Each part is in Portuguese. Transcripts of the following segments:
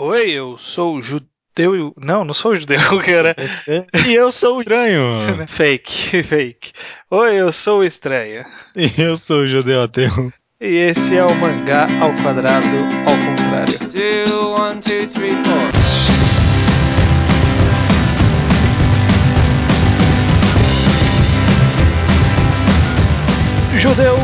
Oi, eu sou judeu. e- Não, não sou o judeu, cara. E eu sou estranho. fake, fake. Oi, eu sou o estranho. E eu sou judeu ateu. E esse é o mangá ao quadrado ao contrário. Two, one, two, three, four. Judeu,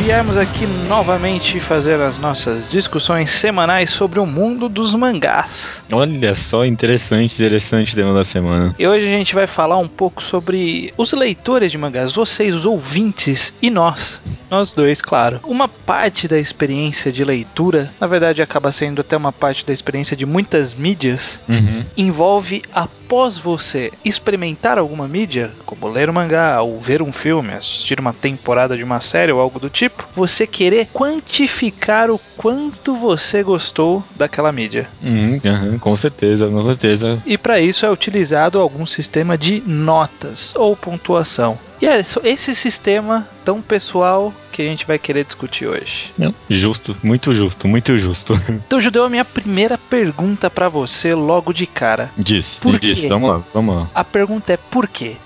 viemos aqui novamente fazer as nossas discussões semanais sobre o mundo dos mangás. Olha só, interessante, interessante tema da semana. E hoje a gente vai falar um pouco sobre os leitores de mangás, vocês, os ouvintes e nós. Nós dois, claro. Uma parte da experiência de leitura, na verdade acaba sendo até uma parte da experiência de muitas mídias, Uhum. envolve após você experimentar alguma mídia, como ler um mangá, ou ver um filme, assistir uma temporada de uma série ou algo do tipo, você querer quantificar o quanto você gostou daquela mídia. Uhum, aham, com certeza, com certeza. E para isso é utilizado algum sistema de notas ou pontuação. E é esse sistema tão pessoal que a gente vai querer discutir hoje. Não, justo, muito justo, muito justo. Então, Judeu, a minha primeira pergunta para você logo de cara. Diz, Por diz, quê? vamos lá, vamos lá. A pergunta é por quê?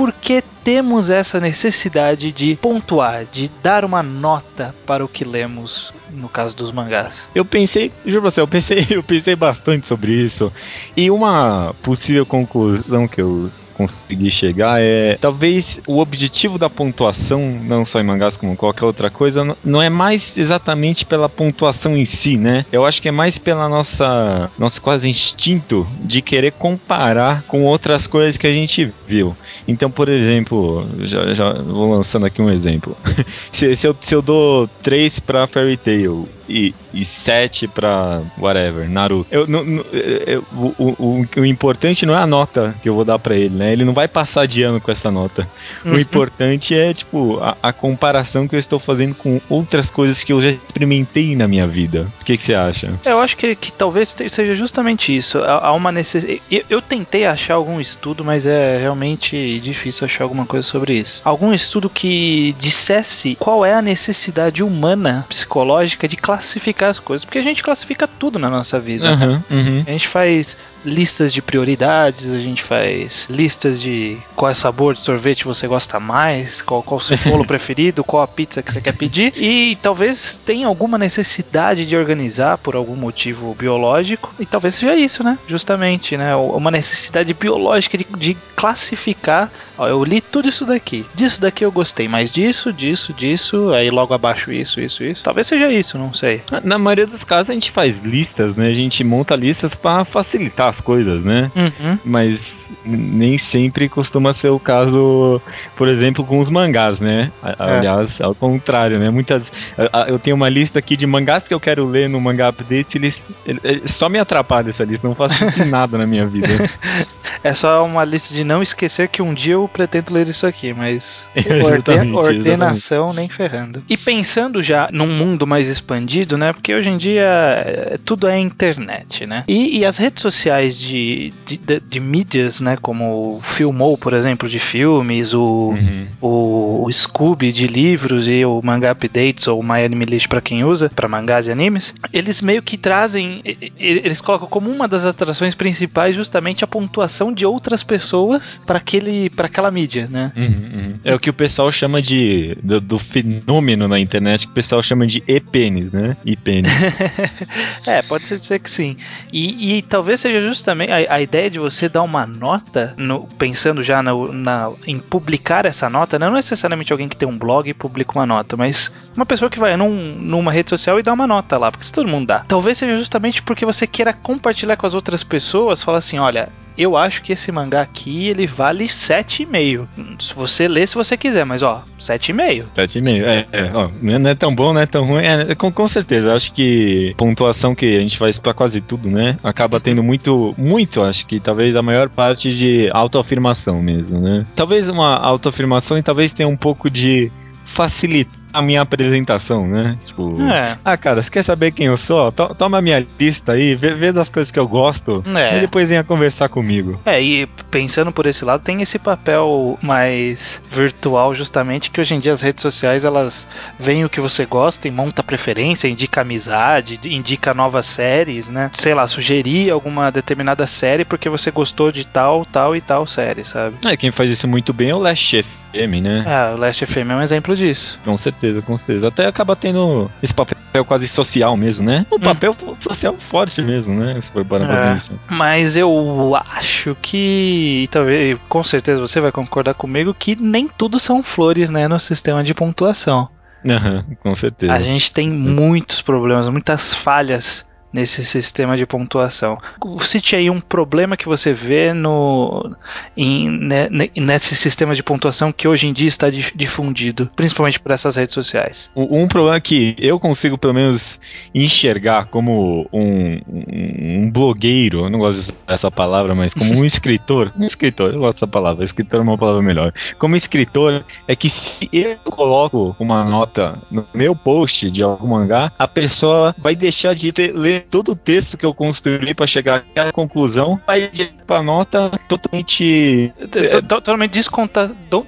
Por que temos essa necessidade de pontuar, de dar uma nota para o que lemos no caso dos mangás? Eu pensei, juro pra você, eu pensei, eu pensei bastante sobre isso. E uma possível conclusão que eu consegui chegar é talvez o objetivo da pontuação, não só em mangás como qualquer outra coisa, não é mais exatamente pela pontuação em si, né? Eu acho que é mais pela nossa nosso quase instinto de querer comparar com outras coisas que a gente viu. Então, por exemplo, já, já vou lançando aqui um exemplo. se, se eu, se eu dou 3 pra Fairy Tail e, e 7 pra whatever, Naruto, eu, não- não- eu- o, o, o importante não é a nota que eu vou dar pra ele, né? Ele não vai passar de ano com essa nota. O Uhum. importante é, tipo, a, a comparação que eu estou fazendo com outras coisas que eu já experimentei na minha vida. O que, que você acha? Eu acho que, que talvez seja justamente isso. Há há uma necessidade. Eu, eu tentei achar algum estudo, mas é realmente difícil achar alguma coisa sobre isso. Algum estudo que dissesse qual é a necessidade humana, psicológica, de classificar as coisas. Porque a gente classifica tudo na nossa vida. Aham, uhum. A gente faz listas de prioridades, a gente faz listas de qual é sabor de sorvete você gosta mais, qual, qual o seu bolo preferido, qual a pizza que você quer pedir. E talvez tenha alguma necessidade de organizar por algum motivo biológico. E talvez seja isso, né? Justamente, né? Uma necessidade biológica de, de classificar. Ó, eu li tudo isso daqui. Disso daqui eu gostei mais disso, disso, disso. Aí logo abaixo isso, isso, isso. Talvez seja isso, não sei. Na maioria dos casos a gente faz listas, né? A gente monta listas pra facilitar as coisas, né? Uhum. Mas nem sempre costuma ser o caso, por exemplo, com os mangás, né? A- É. Aliás, ao contrário, né? Muitas. a- a- Eu tenho uma lista aqui de mangás que eu quero ler no mangá update, eles, ele- ele- só me atrapalha essa lista, não faz nada na minha vida. É só uma lista de não esquecer que um dia eu pretendo ler isso aqui, mas Exatamente, orden- ordenação nem ferrando. E pensando já num mundo mais expandido, né? Porque hoje em dia é, tudo é internet, né? E, e as redes sociais de, de, de- de mídias, né? Como o Filmou, por exemplo, de filmes, o, Uhum. o, o Scooby de livros e o Manga Updates ou o My Anime List pra quem usa, pra mangás e animes, eles meio que trazem, eles colocam como uma das atrações principais justamente a pontuação de outras pessoas para aquele para aquela mídia, né? Uhum, uhum. É o que o pessoal chama de. Do, do fenômeno na internet que o pessoal chama de e-pênis, né? E-pênis. É, pode ser dizer que sim. E, e talvez seja justamente a, a ideia de você dar uma nota, no- pensando já na, na- em publicar essa nota, não necessariamente alguém que tem um blog e publica uma nota, mas uma pessoa que vai num- numa rede social e dá uma nota lá, porque se todo mundo dá. Talvez seja justamente porque você queira compartilhar com as outras pessoas, falar assim, olha, eu acho que esse mangá aqui ele vale 7,5. Se você ler se você quiser, mas ó, 7,5. 7,5. É, é, ó, não é- não é tão bom, não é tão ruim. É, com, com certeza, acho que pontuação que a gente faz pra quase tudo, né? Acaba tendo muito, muito, acho que talvez a maior parte de autoafirmação mesmo, né? Talvez uma autoafirmação e talvez tenha um pouco de facilitar a minha apresentação, né? Tipo, É. ah, cara, você quer saber quem eu sou? To- toma a minha lista aí, vê, vê das coisas que eu gosto, É. e depois venha conversar comigo. É, e pensando por esse lado, tem esse papel mais virtual, justamente, que hoje em dia as redes sociais elas veem o que você gosta e monta preferência, indica amizade, indica novas séries, né? Sei lá, sugerir alguma determinada série porque você gostou de tal, tal e tal série, sabe? É, quem faz isso muito bem é o Last FM, né? Ah, o Last FM é um exemplo disso. Com certeza, com certeza. Até acaba tendo esse papel quase social mesmo, né? Um papel social forte mesmo, né? Se for Hum. É. Mas eu acho que, e talvez, com certeza você vai concordar comigo, que nem tudo são flores, né, no sistema de pontuação. Aham, com certeza. A gente tem muitos problemas, muitas falhas nesse sistema de pontuação. Cite aí um problema que você vê no em, ne- ne- nesse sistema de pontuação que hoje em dia está dif- difundido, principalmente por essas redes sociais. Um problema que eu consigo, pelo menos, enxergar como um, um, um blogueiro, eu não gosto de usar essa palavra, mas como um escritor. Um escritor, eu gosto dessa palavra, escritor é uma palavra melhor. Como escritor, é que se eu coloco uma nota no meu post de algum mangá, a pessoa vai deixar de ter, ler todo o texto que eu construí pra chegar à conclusão, direto pra nota totalmente. T- Totalmente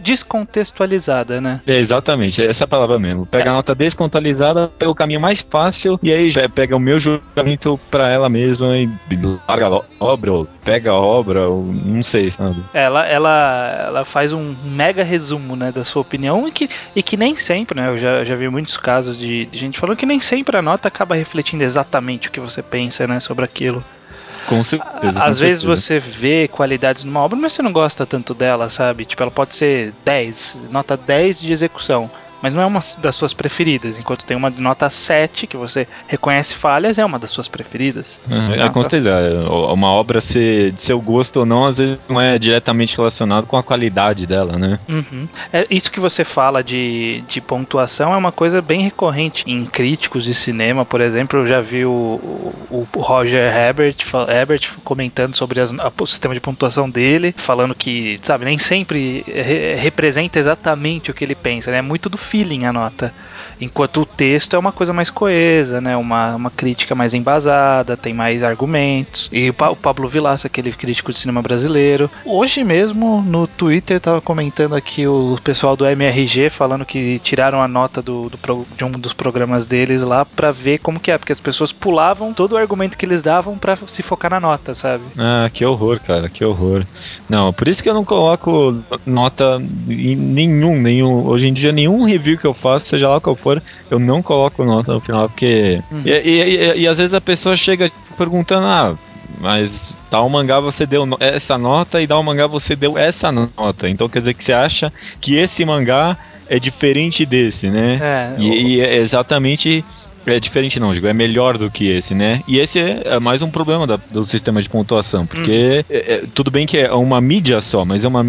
descontextualizada, né? É, exatamente, é essa a palavra mesmo. Pega a nota descontabilizada, pega o caminho mais fácil e aí já pega o meu julgamento pra ela mesma e larga a obra, ou pega a obra, ou não sei, sabe? Ela, ela, ela faz um mega resumo né, da sua opinião e que, e que nem sempre, né? Eu já, já vi muitos casos de, de gente falando que nem sempre a nota acaba refletindo exatamente o que você pensa né, sobre aquilo. Com certeza. com Às vezes certeza. você vê qualidades numa obra, mas você não gosta tanto dela, sabe? Tipo, ela pode ser 10, nota 10 de execução. Mas não é uma das suas preferidas, enquanto tem uma de nota 7 que você reconhece falhas, é uma das suas preferidas. É, é, Nossa. com certeza. é, Uma obra ser de seu gosto ou não, às vezes não é diretamente relacionado com a qualidade dela, né? Uhum. É, isso que você fala de, de pontuação é uma coisa bem recorrente em críticos de cinema, por exemplo. Eu já vi o, o- o Roger Herbert, Herbert comentando sobre as- a- o sistema de pontuação dele, falando que, sabe, nem sempre re- representa exatamente o que ele pensa, né? É muito do feeling a nota. Enquanto o texto é uma coisa mais coesa, né? Uma, uma crítica mais embasada, tem mais argumentos. E o, Pa- o Pablo Vilaça, aquele crítico de cinema brasileiro. Hoje mesmo, no Twitter, tava comentando aqui o pessoal do MRG falando que tiraram a nota do, do pro- de um dos programas deles lá pra ver como que é. Porque as pessoas pulavam todo o argumento que eles davam pra se focar na nota, sabe? Ah, que horror, cara, que horror. Não, por isso que eu não coloco nota em nenhum, nenhum. Hoje em dia, nenhum review que eu faço, seja lá qual for, eu não coloco nota no final, porque. Uhum. E, e- e- e às vezes a pessoa chega perguntando, ah. Mas tal mangá você deu essa nota e tal mangá você deu essa nota. Então quer dizer que você acha que esse mangá é diferente desse, né? É, E, e é exatamente. É diferente não, digo, é melhor do que esse, né? E esse é, é mais um problema da- do sistema de pontuação, porque é- é- tudo bem que é uma mídia só, mas é uma.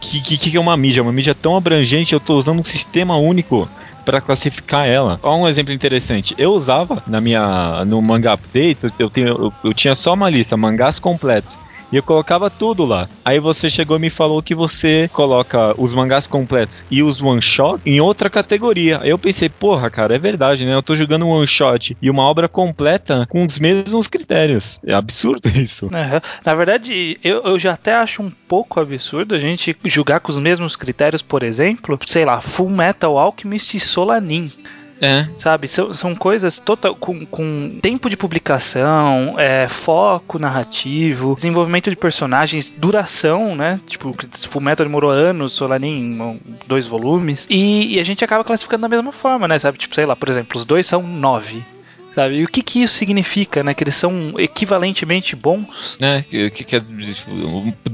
Que, que, que é uma mídia? Uma mídia tão abrangente, eu tô usando um sistema único para classificar ela. Olha um exemplo interessante. Eu usava na minha no manga update, eu, tenho, eu, eu tinha só uma lista, mangás completos. E eu colocava tudo lá. Aí você chegou e me falou que você coloca os mangás completos e os one shot em outra categoria. Aí eu pensei, porra, cara, é verdade, né? Eu tô jogando um one shot e uma obra completa com os mesmos critérios. É absurdo isso. Na verdade, eu, eu já até acho um pouco absurdo a gente julgar com os mesmos critérios, por exemplo, sei lá, Full Metal Alchemist e Solanin. É. Sabe, são, são coisas total, com, com tempo de publicação, é, foco narrativo, desenvolvimento de personagens, duração, né? Tipo, Fullmetal demorou anos, Solanin, dois volumes. E, e a gente acaba classificando da mesma forma, né? Sabe, tipo, sei lá, por exemplo, os dois são nove. Sabe? E o que, que isso significa, né? Que eles são equivalentemente bons? Né? Que, que, que-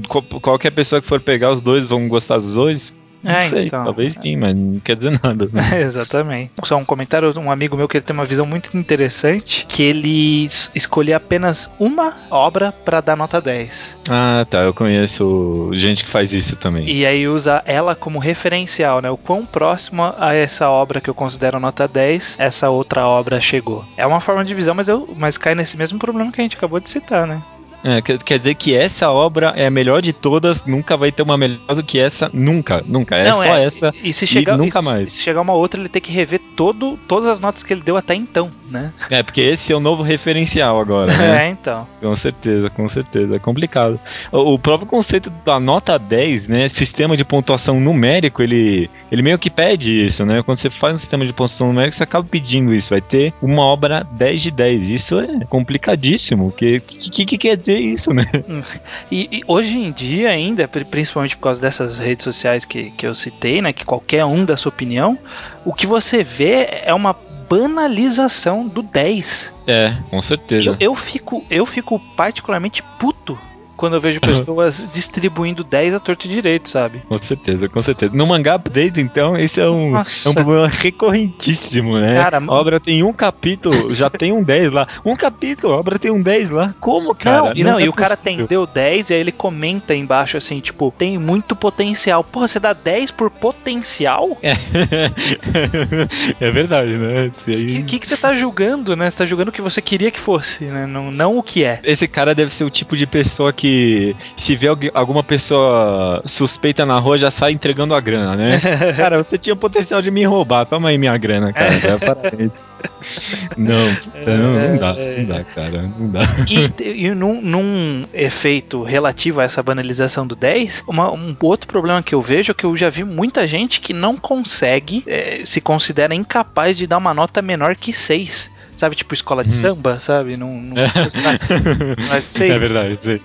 qual- qualquer pessoa que for pegar os dois vão gostar dos dois? Não É, sei, então. talvez sim, mas não quer dizer nada. né? Exatamente. Só um comentário, um amigo meu que ele tem uma visão muito interessante, que ele es- escolheu apenas uma obra para dar nota 10. ah, tá. Eu conheço gente que faz isso também. E aí usa ela como referencial, né? O quão próximo a essa obra que eu considero nota 10, essa outra obra chegou. É uma forma de visão, mas, eu, mas cai nesse mesmo problema que a gente acabou de citar, né? É, quer, quer dizer que essa obra é a melhor de todas, nunca vai ter uma melhor do que essa, nunca, nunca. É Não, só é, essa E se chegar, e nunca e se- mais. se chegar uma outra, ele tem que rever todo, todas as notas que ele deu até então, né? É, porque esse é o novo referencial agora, né? É, então. Com certeza, com certeza, é complicado. O, o próprio conceito da nota 10, né, sistema de pontuação numérico, ele, ele meio que pede isso, né? Quando você faz um sistema de pontuação numérica, você acaba pedindo isso, vai ter uma obra 10 de 10. Isso é complicadíssimo, o que, que, que quer dizer isso, né? E, e hoje em dia ainda, pri- principalmente por causa dessas redes sociais que, que eu citei, né? Que qualquer um dá sua opinião, o que você vê é uma banalização do 10. É, com certeza. Eu, eu, fico, eu fico particularmente puto quando eu vejo pessoas distribuindo 10 a torto e direito, sabe? Com certeza, com certeza. No mangá update, então, esse é um, é um problema recorrentíssimo, né? Cara, a obra tem um capítulo, já tem um 10 lá. Um capítulo, a obra tem um 10 lá. Como, cara? não, e, não, é e o cara tem deu 10 e aí ele comenta embaixo assim, tipo, tem muito potencial. Porra, você dá 10 por potencial? é verdade, né? O aí- que, que você tá julgando, né? Você tá julgando o que você queria que fosse, né? Não, não o que é. Esse cara deve ser o tipo de pessoa que, se vê alguma pessoa suspeita na rua, já sai entregando a grana, né? cara, você tinha potencial de me roubar, toma aí minha grana, cara. Parabéns. Não, não, não dá, não dá, cara, não dá. E, e num, num efeito relativo a essa banalização do 10, uma- um outro problema que eu vejo é que eu já vi muita gente que não consegue, eh, se considera incapaz de dar uma nota menor que 6. Sabe, tipo escola de samba, sabe? Não, não, não sei. É verdade, sei.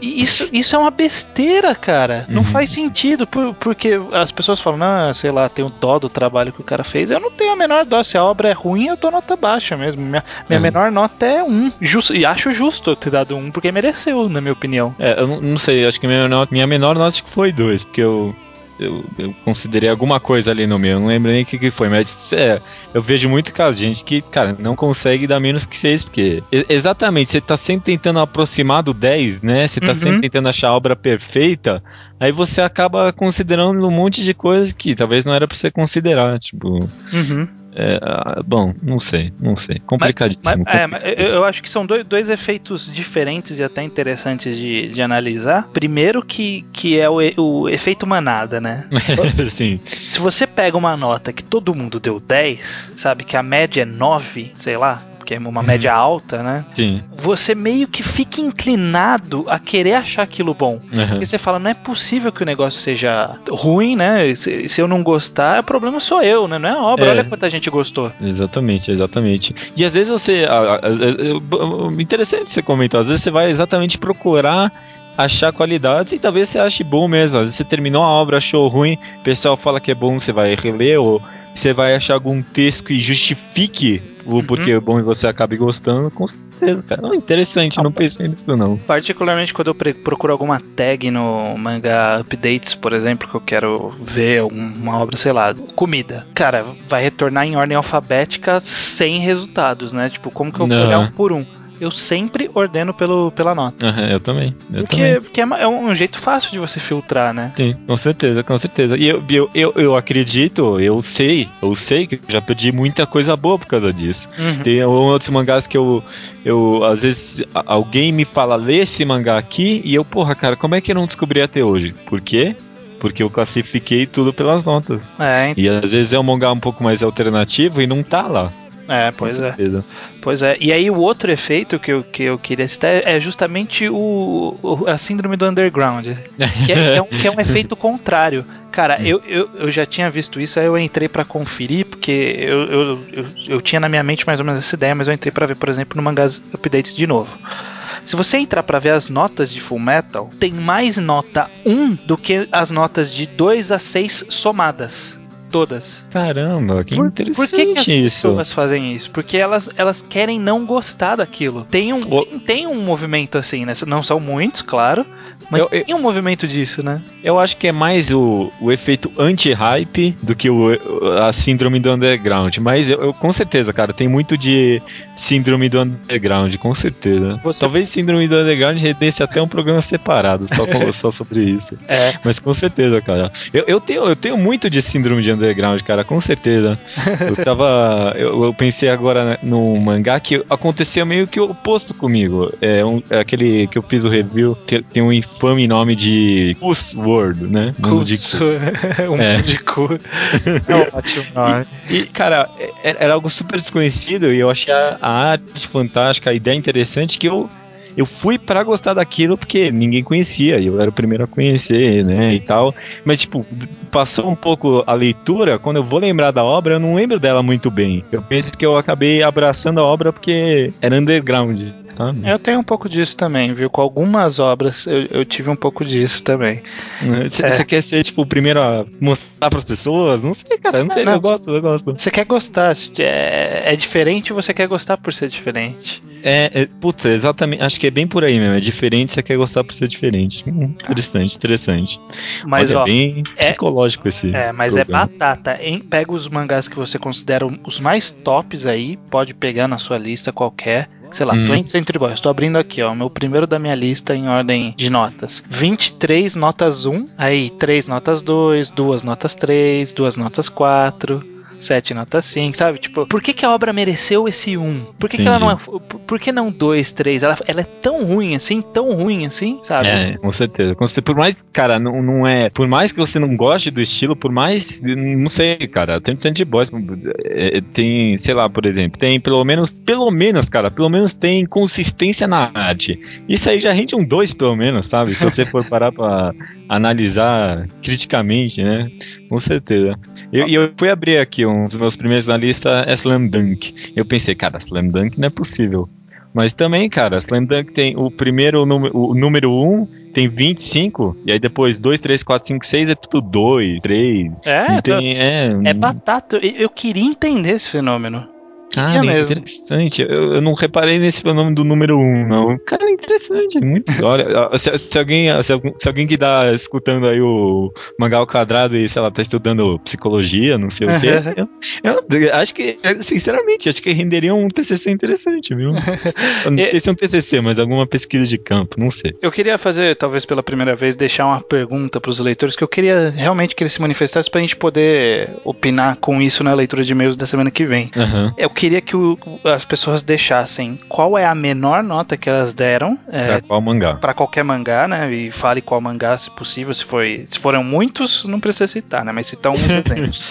E isso, isso é uma besteira, cara. Não Uhum. faz sentido, por- porque as pessoas falam, ah, sei lá, tem o dó do trabalho que o cara fez. Eu não tenho a menor dó. Se a obra é ruim, eu dou nota baixa mesmo. Minha, minha Uhum. menor nota é um. Justo, e acho justo eu ter dado um, porque mereceu, na minha opinião. É, eu não, não sei, acho que minha, nota- minha menor nota acho que foi dois, porque eu, eu, eu considerei alguma coisa ali no meu, eu não lembro nem o que, que foi, mas é, eu vejo muito caso de gente que, cara, não consegue dar menos que seis, porque exatamente, você tá sempre tentando aproximar do 10, né? Você tá Uhum. sempre tentando achar a obra perfeita, aí você acaba considerando um monte de coisas que talvez não era pra você considerar, tipo, Uhum. É, ah, bom, não sei, não sei, complicadíssimo. Mas, é, mas eu, eu acho que são dois, dois efeitos diferentes e até interessantes de, de analisar. Primeiro que, que é o, o efeito manada, né? Sim. Se você pega uma nota que todo mundo deu 10, sabe, que a média é 9, sei lá, porque é uma média alta, né? Sim. Você meio que fica inclinado a querer achar aquilo bom. Uhum. Porque você fala, não é possível que o negócio seja ruim, né? Se, se eu não gostar, o problema sou eu, né? Não é a obra. É. Olha quanta gente gostou. Exatamente, exatamente. E às vezes você. a- a- a- a- Interessante você comentar, às vezes você vai exatamente procurar achar qualidades e talvez você ache bom mesmo. Às vezes você terminou a obra, achou ruim, o pessoal fala que é bom, você vai reler, ou você vai achar algum texto que justifique o Uhum. porquê é bom e você acabe gostando, com certeza, cara. Não, interessante, não pensei nisso não. Particularmente quando eu procuro alguma tag no mangá updates, por exemplo, que eu quero ver alguma obra, sei lá, comida. Cara, vai retornar em ordem alfabética sem resultados, né? Tipo, como que eu vou olhar um por um? Eu sempre ordeno pelo, pela nota. Aham, eu também. Eu Porque, também. porque é ma- é um jeito fácil de você filtrar, né? Sim, com certeza, com certeza. E eu, eu, eu, eu acredito, eu sei, eu sei que eu já perdi muita coisa boa por causa disso. Uhum. Tem outros mangás que eu, eu às vezes, alguém me fala, lê esse mangá aqui, e eu, porra, cara, como é que eu não descobri até hoje? Por quê? Porque eu classifiquei tudo pelas notas. É, ent- E às vezes é um mangá um pouco mais alternativo e não tá lá. É, Com pois é. Pois é. E aí o outro efeito que eu, que eu queria citar é justamente o, o- a síndrome do underground. Que é, que é um, que é um efeito contrário. Cara, eu, eu, eu já tinha visto isso, aí eu entrei pra conferir, porque eu, eu, eu, eu tinha na minha mente mais ou menos essa ideia, mas eu entrei pra ver, por exemplo, no Mangás Updates de novo. Se você entrar pra ver as notas de Full Metal, tem mais nota 1 do que as notas de 2 a 6 somadas. Todas. Caramba, que Por, interessante por que, que as isso. pessoas fazem isso? Porque elas, elas querem não gostar daquilo. Tem um, O- tem, tem um movimento assim, né? Não são muitos, claro. Mas Eu- eu- tem um movimento disso, né? Eu acho que é mais o, o efeito anti-hype do que o, a síndrome do underground. Mas eu, eu- com certeza, cara, tem muito de síndrome do underground, com certeza. Você- Talvez síndrome do underground rendesse até um programa separado, só, com- só sobre isso. É. Mas com certeza, cara. Eu, eu, tenho, eu tenho muito de síndrome de underground, cara, com certeza. Eu tava. eu, eu pensei agora no mangá que acontecia meio que o oposto comigo. É, um, é aquele que eu fiz o review, tem, tem um infame nome de Cuss World, né? Mundo de Curso, cu. um É. mundo de cu. É ótimo nome. E, cara, é- era algo super desconhecido e eu achei a, arte fantástica, a ideia interessante que eu. Eu fui pra gostar daquilo porque ninguém conhecia, e eu era o primeiro a conhecer, né, e tal. Mas, tipo, passou um pouco a leitura, quando eu vou lembrar da obra, eu não lembro dela muito bem. Eu penso que eu acabei abraçando a obra porque era underground, sabe? Eu tenho um pouco disso também, viu? Com algumas obras eu, eu tive um pouco disso também. Você É. quer ser, tipo, o primeiro a mostrar pras pessoas? Não sei, cara, não sei, Não, eu gosto, eu gosto. Você quer gostar, é, é diferente você quer gostar por ser diferente. É, é, putz, é exatamente, acho que é bem por aí mesmo, é diferente, você quer gostar por ser diferente. Hum, interessante, interessante. Mas Olha, ó, bem é- psicológico esse É, mas é programa. batata, hein? Pega os mangás que você considera os mais tops aí, pode pegar na sua lista qualquer. Sei lá, Hum. 20 Century Boys. Estou abrindo aqui, ó. Meu primeiro da minha lista em ordem de notas. 23 notas 1. Aí, 3 notas 2, 2 notas 3, 2 notas 4. 7 notas 5, sabe? Tipo, por que, que a obra mereceu esse 1? Por que, que ela não é. Por que não 2, 3? Ela, ela é tão ruim assim, tão ruim assim, sabe? É, com certeza. Com certeza. Por mais, cara, não, não é. Por mais que você não goste do estilo, por mais. Não sei, cara. Tem de boys. é, Tem, sei lá, por exemplo, tem pelo menos. Pelo menos, cara, pelo menos tem consistência na arte. Isso aí já rende um 2, pelo menos, sabe? Se você for parar pra analisar criticamente, né? Com certeza. Eu- E eu, fui abrir aqui um dos meus primeiros na lista é Slam Dunk. Eu pensei, cara, Slam Dunk não é possível. Mas também, cara, Slam Dunk tem o primeiro número, o número 1 tem 25, e aí depois 2, 3, 4, 5, 6 é tudo 2, 3. É, tem, é, é batata. Eu, eu queria entender esse fenômeno. Cara, Queria mesmo. interessante. Eu, eu não reparei nesse fenômeno do número 1, não. Cara, interessante. Muito. Olha, se, se alguém, se, se alguém que tá escutando aí o Mangá ao Quadrado e, sei lá, tá estudando psicologia, não sei o quê, eu, eu acho que, sinceramente, acho que renderia um TCC interessante, viu? Eu não É- sei se é um TCC, mas alguma pesquisa de campo, não sei. Eu queria fazer, talvez pela primeira vez, deixar uma pergunta para os leitores que eu queria realmente que eles se manifestassem para a gente poder opinar com isso na leitura de e-mails da semana que vem. Aham. Eu queria que o- as pessoas deixassem qual é a menor nota que elas deram Pra qual mangá? para qualquer mangá, né? E fale qual mangá, se possível. Se, foi, se foram muitos, não precisa citar, né? Mas citar uns exemplos.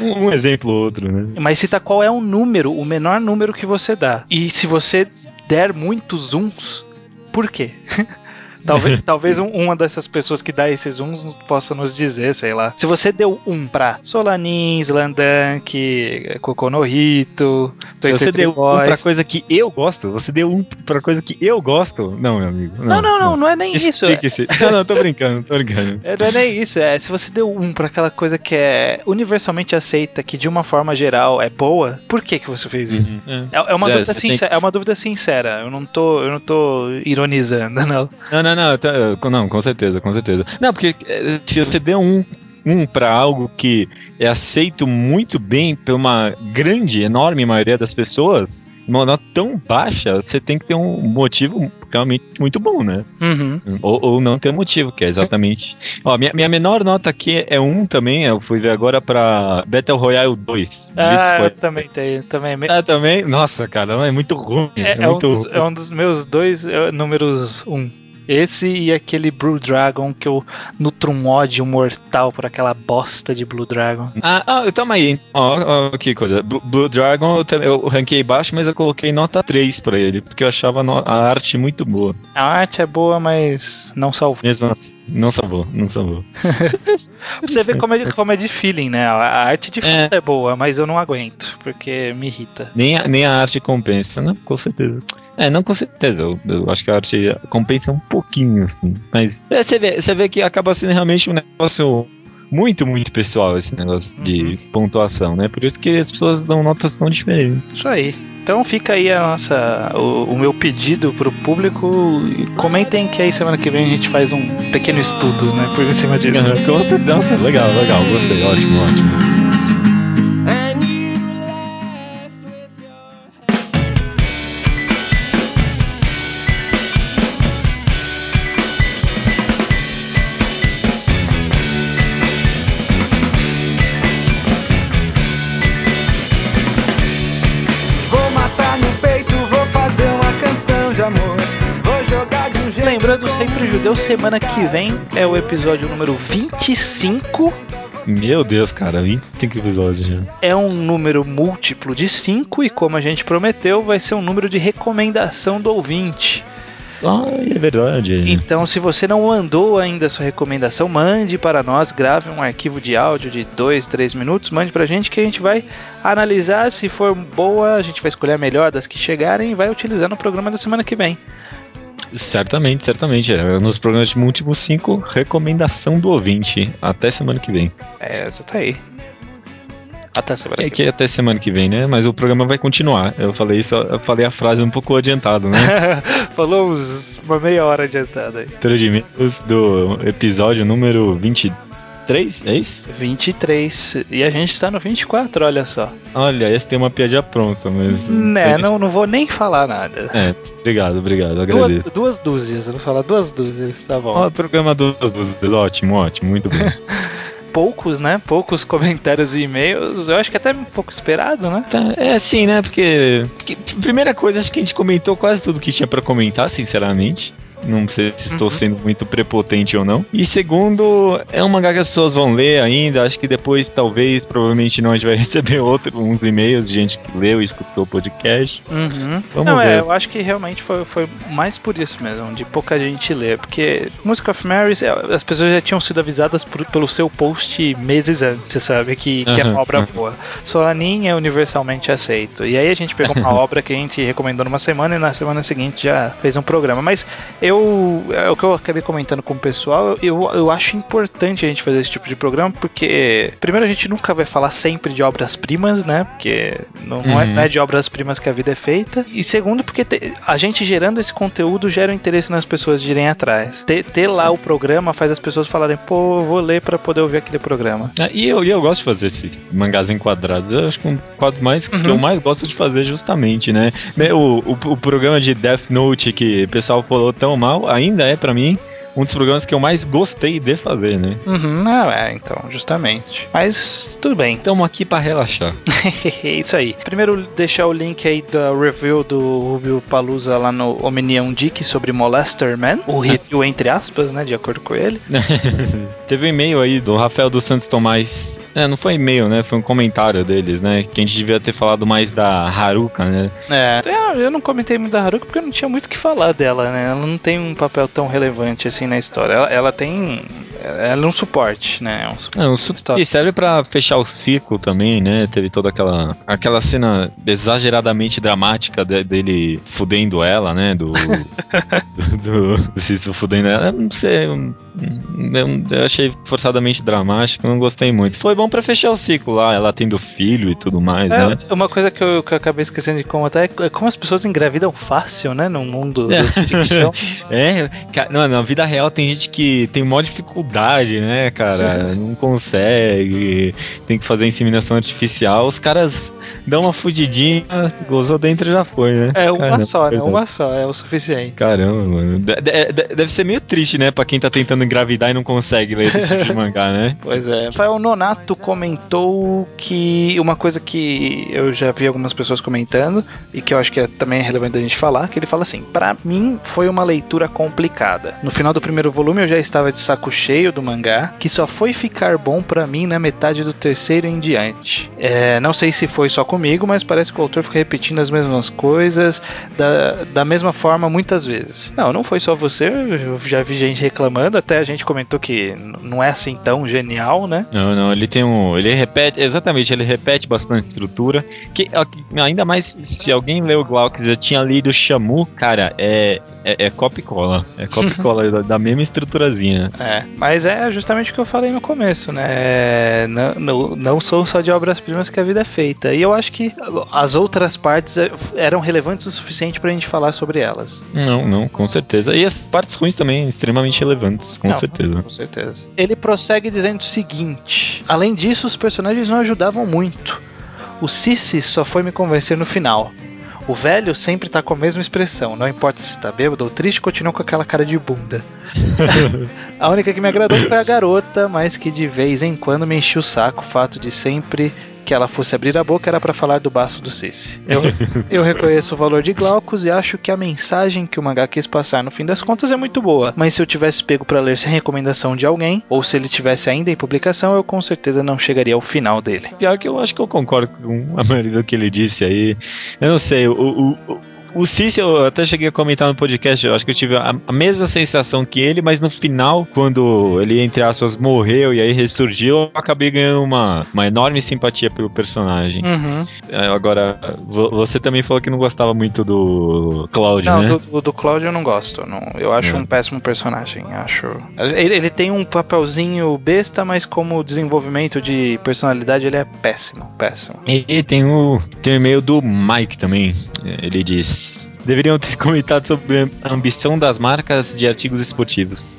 Um, um exemplo ou outro, né? Mas cita qual é o número, o menor número que você dá. E se você der muitos uns, por quê? talvez talvez um- uma dessas pessoas que dá esses uns possa nos dizer, sei lá. Se você deu um pra Solanin, Slandank, Kokonohito, Se você deu um pra Boys. coisa que eu gosto, você deu um pra coisa que eu gosto? Não, meu amigo. Não, não, não, não é nem isso. É. Não, não, tô brincando, tô brincando. é, não é nem isso. É se você deu um pra aquela coisa que é universalmente aceita, que de uma forma geral é boa, por que que você fez isso? Uhum. É, é uma É, dúvida sincera, é uma dúvida sincera. Eu não tô, eu não tô ironizando, não. Não, não, não, tá, não, com certeza, com certeza. Não, porque eh, se você der um, um pra algo que é aceito muito bem por uma grande, enorme maioria das pessoas, uma nota tão baixa, você tem que ter um motivo realmente muito bom, né? Uhum. Ou, ou não ter motivo, que é exatamente. Ó, minha, minha menor nota aqui é um também, eu fui ver agora pra Battle Royale 2. Ah, eu também tenho, também. me- Ah, também? Nossa, cara, é muito ruim. É, É, é um muito dos, é um dos meus dois é, números um. Esse e aquele Blue Dragon que eu nutro um ódio mortal por aquela bosta de Blue Dragon. Ah, ah, tamo aí. Ó, ó, que coisa. Blue, Blue Dragon eu, eu ranquei baixo, mas eu coloquei nota 3 pra ele, porque eu achava no- a arte muito boa. A arte é boa, mas não salvou. Mesmo assim, não salvou, não salvou. Você ver como é, como é de feeling, né? A arte de fato é. boa, mas eu não aguento, porque me irrita. Nem a, nem a arte compensa, né? Com certeza. É, não com certeza. Eu, eu acho que a arte compensa um pouquinho, assim. Mas é, você, vê, você vê que acaba sendo realmente um negócio muito, muito pessoal esse negócio de pontuação, né? Por isso que as pessoas dão notas tão diferentes. Isso aí. Então fica aí a nossa, o, o meu pedido pro público. Comentem que aí semana que vem a gente faz um pequeno estudo, né? Por cima disso. Legal, legal. Gostei. Ótimo, ótimo. Judeu, semana que vem é o episódio número 25. Meu Deus, cara, 25 episódios já. É um número múltiplo de 5 e, como a gente prometeu, vai ser um número de recomendação do ouvinte. Ah, é verdade. Então, se você não mandou ainda a sua recomendação, mande para nós, grave um arquivo de áudio de 2, 3 minutos, mande pra gente que a gente vai analisar. Se for boa, a gente vai escolher a melhor das que chegarem e vai utilizar no programa da semana que vem. Certamente, certamente. É, Nos programas de Múltiplo 5, recomendação do ouvinte. Até semana que vem. É, essa tá aí. Até semana É que que até semana que vem, né? Mas o programa vai continuar. Eu falei isso, eu falei a frase um pouco adiantado, né? vem. Falou uns- uma meia hora adiantada aí. Leitura de e-mails do episódio número 23, é isso? 23. E a gente está no 24, olha só. Olha, esse tem uma piadinha pronta, mas. Né, não, não vou nem falar nada. É, obrigado, obrigado, Duas, agradeço. duas dúzias, eu vou falar duas dúzias, tá bom. Ó, programa duas dúzias, ótimo, ótimo, muito bem. Poucos, né? Poucos comentários e e-mails. Eu acho que até um pouco esperado, né? Tá, é assim, né? Porque, porque, Primeira coisa, acho que a gente comentou quase tudo que tinha pra comentar, sinceramente. Não sei se estou Uhum. sendo muito prepotente ou não. E segundo, é um mangá que as pessoas vão ler ainda. Acho que depois, talvez, provavelmente não, a gente vai receber outro, uns e-mails de gente que leu e escutou o podcast. Uhum. Vamos Não, é, ver. eu acho que realmente foi, foi mais por isso mesmo, de pouca gente ler. Porque Music of Marys, é, as pessoas já tinham sido avisadas por- pelo seu post meses antes, você sabe, que, que é uma obra boa. Solanin é universalmente aceito. E aí a gente pegou uma obra que a gente recomendou numa semana e na semana seguinte já fez um programa. Mas eu. É o que eu acabei comentando com o pessoal. Eu, eu acho importante a gente fazer esse tipo de programa, porque, primeiro, a gente nunca vai falar sempre de obras-primas, né? Porque não, é, Uhum. não é de obras-primas que a vida é feita. E segundo, porque te- a gente gerando esse conteúdo gera um interesse nas pessoas de irem atrás. Ter, ter lá o programa faz as pessoas falarem, pô, vou ler pra poder ouvir aquele programa. Ah, E eu, e eu gosto de fazer esse mangás enquadrados. Eu acho que um quadro mais que Uhum. eu mais gosto de fazer justamente, né? Né, O, o, o programa de Death Note que o pessoal falou tão mal, ainda é pra mim um dos programas que eu mais gostei de fazer, né? Uhum, não, é, então, justamente. Mas tudo bem. Estamos aqui pra relaxar. Isso aí. Primeiro, deixar o link aí da review do Rubio Palusa lá no Omnium Dick sobre Molester Man. O review, entre aspas, né? De acordo com ele. Teve um e-mail aí do Rafael dos Santos Tomás. É, não foi e-mail, né? Foi um comentário deles, né? Que a gente devia ter falado mais da Haruka, né? É, eu- eu não comentei muito da Haruka porque eu não tinha muito o que falar dela, né? Ela não tem um papel tão relevante assim na história. Ela, ela tem. Ela é um suporte, né? É um suporte. É, um su- Stop. e serve pra fechar o ciclo também, né? Teve toda aquela aquela cena exageradamente dramática de- dele fudendo ela, né? Do do, do, do Cícero fudendo ela. Não sei, eu, achei forçadamente dramático, não gostei muito. Foi bom pra fechar o ciclo lá, ela tendo filho e tudo mais, né? É, uma coisa que eu, que eu acabei esquecendo de comentar é é como as pessoas engravidam fácil, né? No mundo É. da ficção. É, não, na vida real tem gente que tem maior dificuldade, né, cara? Não consegue, tem que fazer inseminação artificial. Os caras dão uma fudidinha, gozou dentro e já foi, né? É uma Caramba, só, né? Uma só, é o suficiente. Caramba, mano. De- de- de- deve ser meio triste, né, pra quem tá tentando engravidar e não consegue ler esse tipo de mangá, né? Pois é. Rafael Nonato comentou que uma coisa que eu já vi algumas pessoas comentando e que eu acho que é, também é relevante a gente falar, que ele fala assim: "Pra mim foi uma leitura complicada. No final do primeiro volume eu já estava de saco cheio do mangá, que só foi ficar bom pra mim na metade do terceiro em diante. É, não sei se foi só comigo, mas parece que o autor fica repetindo as mesmas coisas da, da mesma forma muitas vezes. Não, não foi só você, eu já vi gente reclamando, até a gente comentou que não é assim tão genial, né? Não, não, ele tem um. Ele repete. Exatamente, ele repete bastante estrutura. Que, ainda mais se alguém leu o Glaucus e já tinha lido Shamu, cara, é. É, é copy e cola. É copy e cola da, da mesma estruturazinha. É, mas é justamente o que eu falei no começo, né? Não, não, não são só de obras-primas que a vida é feita. E eu acho que as outras partes é, eram relevantes o suficiente pra gente falar sobre elas. Não, não, com certeza. E as partes ruins também, extremamente relevantes, com Não, certeza. Com certeza. Ele prossegue dizendo o seguinte: Além disso, os personagens não ajudavam muito. O Cici só foi me convencer no final. O velho sempre tá com a mesma expressão, não importa se está bêbado ou triste, continua com aquela cara de bunda. a única que me agradou foi a garota, mas que de vez em quando me enchia o saco o fato de sempre que ela fosse abrir a boca era para falar do baço do Cici. Eu, eu reconheço o valor de Glaucus e acho que a mensagem que o mangá quis passar no fim das contas é muito boa, mas se eu tivesse pego para ler sem recomendação de alguém, ou se ele tivesse ainda em publicação, eu com certeza não chegaria ao final dele. Pior que eu acho que eu concordo com a maioria do que ele disse aí. Eu não sei, o, o, o- o Cici, eu até cheguei a comentar no podcast, eu acho que eu tive a, a mesma sensação que ele, mas no final, quando ele, entre aspas, morreu e aí ressurgiu, eu acabei ganhando uma, uma enorme simpatia pelo personagem. Uhum. É, Agora, vo- você também falou que não gostava muito do Cloud, Não, né? do, do, do Cláudio eu não gosto. eu Não, eu acho É. um péssimo personagem. Acho. Ele, ele tem um papelzinho besta, mas como desenvolvimento de personalidade ele é péssimo, péssimo. E tem o, tem o e-mail do Mike também. Ele diz: Deveriam ter comentado sobre a ambição das marcas de artigos esportivos.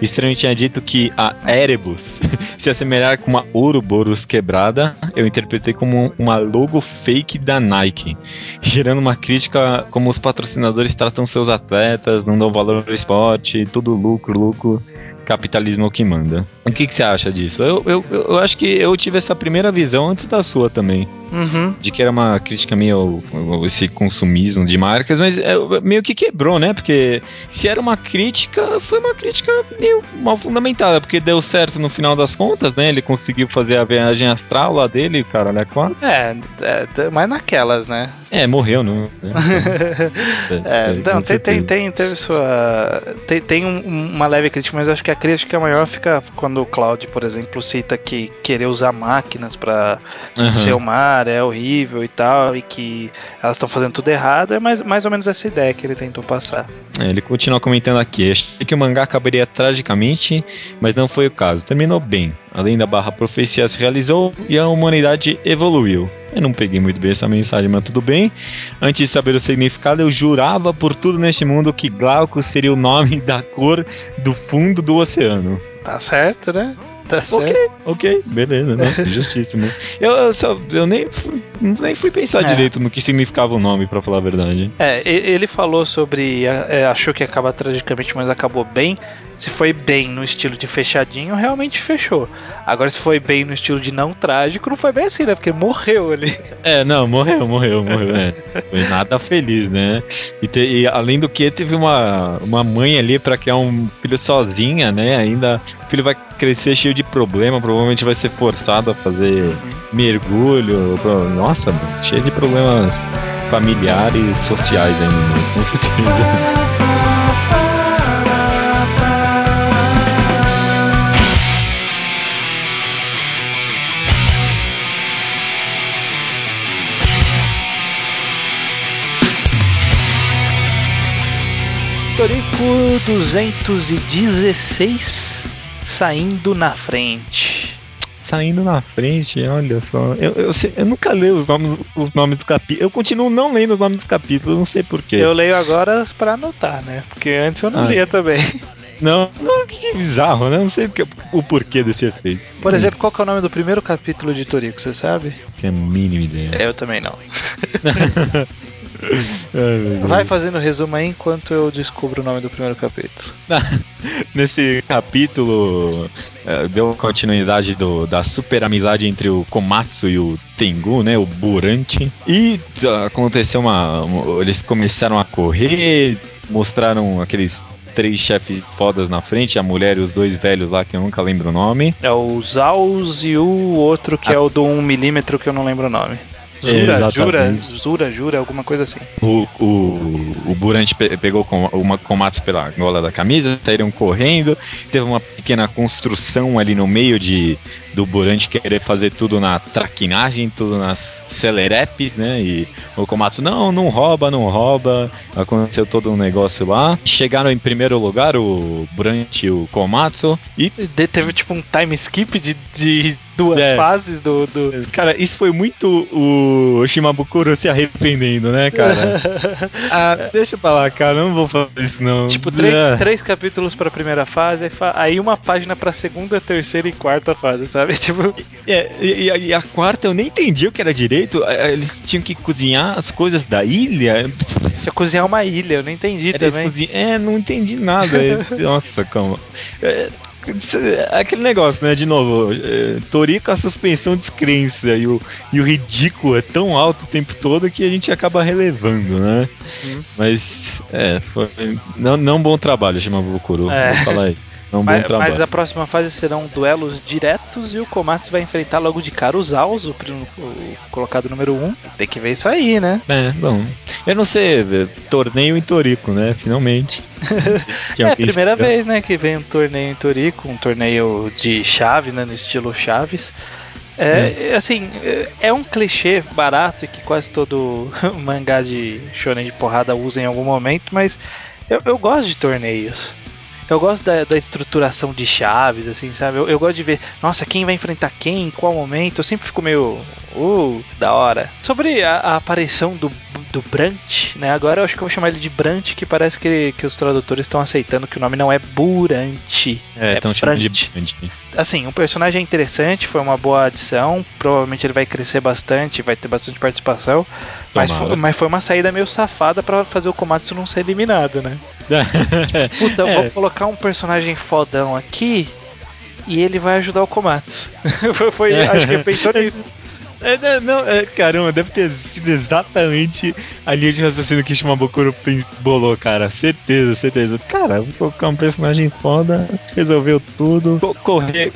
Estranho tinha dito que a Erebus se assemelhar com uma Ouroboros quebrada, eu interpretei como uma logo fake da Nike, gerando uma crítica como os patrocinadores tratam seus atletas, não dão valor ao esporte, tudo lucro, lucro. Capitalismo é o que manda. O que, que você acha disso? Eu, eu, eu eu acho que eu tive essa primeira visão antes da sua também Uhum. de que era uma crítica meio ao, esse consumismo de marcas, mas é, meio que quebrou, né? Porque se era uma crítica, foi uma crítica meio mal fundamentada, porque deu certo no final das contas, né? Ele conseguiu fazer a viagem astral lá dele, cara, né? Quatro. É, é, mas naquelas, né? É, morreu, não. né? É, com não, tem, tem, tem, teve sua. Tem, tem um- uma leve crítica, mas acho que a crítica maior fica quando o Cloud, por exemplo, cita que querer usar máquinas pra Aham. ser o mar é horrível e tal, e que elas estão fazendo tudo errado, é mais, mais ou menos essa ideia que ele tentou passar. É, ele continua comentando aqui. Achei que o mangá acabaria tragicamente, mas não foi o caso. Terminou bem. Além da barra profecia se realizou e a humanidade evoluiu. Eu não peguei muito bem essa mensagem, mas tudo bem. Antes de saber o significado, eu jurava por tudo neste mundo que Glaucus seria o nome da cor do fundo do oceano. Tá certo, né? Tá certo. Ok, ok, beleza, né? Justíssimo. Eu, eu, só, eu nem, fui, nem fui pensar É. direito no que significava o nome, pra falar a verdade. É, ele falou sobre. é, achou que ia acabar tragicamente, mas acabou bem. Se foi bem no estilo de fechadinho, realmente fechou. Agora, se foi bem no estilo de não trágico, não foi bem assim, né? Porque morreu ali. É, não, morreu, morreu, morreu. É. Foi nada feliz, né? E, te- e além do que, teve uma, uma mãe ali pra criar um filho sozinha, né? Ainda o filho vai crescer cheio de problema, provavelmente vai ser forçado a fazer mergulho. pro- Nossa, cheio de problemas familiares, sociais ainda, né? com certeza. Torico 216 saindo na frente. Saindo na frente, olha só. Eu, eu, eu nunca leio os nomes, os nomes dos capítulos. Eu continuo não lendo os nomes dos capítulos, não sei porquê. Eu leio agora pra anotar, né? Porque antes eu não Ah. lia também. Não, não, que bizarro, né? Não sei porque- o porquê desse efeito. Por exemplo, qual que é o nome do primeiro capítulo de Torico, você sabe? Tenho a mínima ideia. Eu também não. Vai fazendo resumo aí enquanto eu descubro o nome do primeiro capítulo. Nesse capítulo, eh, deu continuidade do, da super amizade entre o Komatsu e o Tengu, né? O Burante. E ah, aconteceu uma, Eles começaram a correr, mostraram aqueles três chefes fodas na frente, a mulher e os dois velhos lá que eu nunca lembro o nome. É o Zaus e o outro que é o do 1 milímetro que eu não lembro o nome. Zura. Jura, Zura, Jura, alguma coisa assim. O, o, o Burante pe- pegou com, uma Komatsu pela gola da camisa, saíram correndo. Teve uma pequena construção ali no meio de do Burante querer fazer tudo na traquinagem, tudo nas celerepes, né? E o Komatsu, não, não rouba, não rouba. Aconteceu todo um negócio lá. Chegaram em primeiro lugar o Burante e o Komatsu. E, teve tipo um time skip de, de duas É. fases do. do... cara, isso foi muito o Shimabukuro se arrependendo, né, cara? ah, deixa pra lá, cara, não vou fazer isso não. Tipo, três, Ah. três capítulos pra primeira fase, aí, fa- aí uma página pra segunda, terceira e quarta fase, sabe? Tipo, É, e, e a- e a quarta eu nem entendi o que era direito. É, Eles tinham que cozinhar as coisas da ilha. tinha cozinhar uma ilha, eu não entendi Era também. É, não entendi nada. É, Nossa, calma. É, aquele negócio, né? De novo, é, Toriko a suspensão de descrença e o, e o ridículo é tão alto o tempo todo que a gente acaba relevando, né? Uhum. Mas, é, foi, não, não bom trabalho, chamava o Kuro. É. Vou falar aí. Não bom Mas, mas a próxima fase serão duelos diretos e o Komatsu vai enfrentar logo de cara o Zaus, o, prim- o colocado número 1. Um. Tem que ver isso aí, né? É, bom. Eu não sei, é, torneio em Toriko, né? Finalmente. É a primeira esperando. vez, né, que vem um torneio em Toriko, um torneio de chaves, né, no estilo chaves. É, assim, é- é um clichê barato e que quase todo mangá de shonen de porrada usa em algum momento, mas eu, eu gosto de torneios. Eu gosto da, da estruturação de chaves, assim, sabe? Eu, eu gosto de ver, nossa, quem vai enfrentar quem, em qual momento. Eu sempre fico meio, uh, da hora. Sobre a, a aparição do, do Brant, né? Agora eu acho que eu vou chamar ele de Brant, que parece que, que os tradutores estão aceitando que o nome não é Burante. É, estão chamando de Brant. Assim, o personagem é interessante, foi uma boa adição. Provavelmente ele vai crescer bastante, vai ter bastante participação. Mas foi, mas foi uma saída meio safada pra fazer o Komatsu não ser eliminado, né? Puta, eu É. vou colocar um personagem fodão aqui e ele vai ajudar o Komatsu. foi, foi- acho que pensou nisso. É, não, não, é, caramba, deve ter sido exatamente a linha de raciocínio que Shimabukuro bolou, cara. Certeza, certeza. Cara, vou colocar um personagem foda, resolveu tudo. Vou correr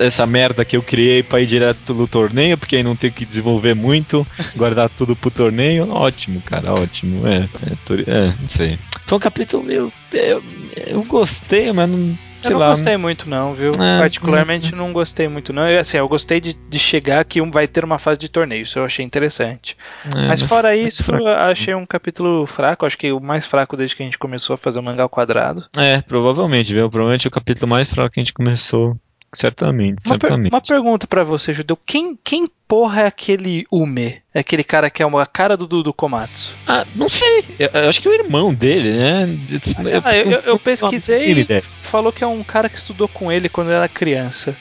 essa merda que eu criei pra ir direto no torneio, porque aí não tem que desenvolver muito, guardar tudo pro torneio. Ótimo, cara, ótimo. É, é, é, não sei. Foi um capítulo meio. Eu, eu gostei, mas não. Eu não lá. gostei muito não, viu? É, Particularmente não gostei muito não. Eu, Assim, eu gostei de, de chegar que um vai ter uma fase de torneio, isso eu achei interessante. É, Mas fora isso, fraco. achei um capítulo fraco, acho que o mais fraco desde que a gente começou a fazer o mangá ao quadrado. É, provavelmente, viu? Provavelmente é o capítulo mais fraco que a gente começou. Certamente, Uma, per- certamente. uma pergunta pra você, Judeu. Quem, quem porra é aquele Ume? É aquele cara que é uma cara do, do Komatsu? Ah, não sei. Eu, eu acho que é o irmão dele, né? Ah, eu, eu- eu pesquisei e falou que é um cara que estudou com ele quando era criança.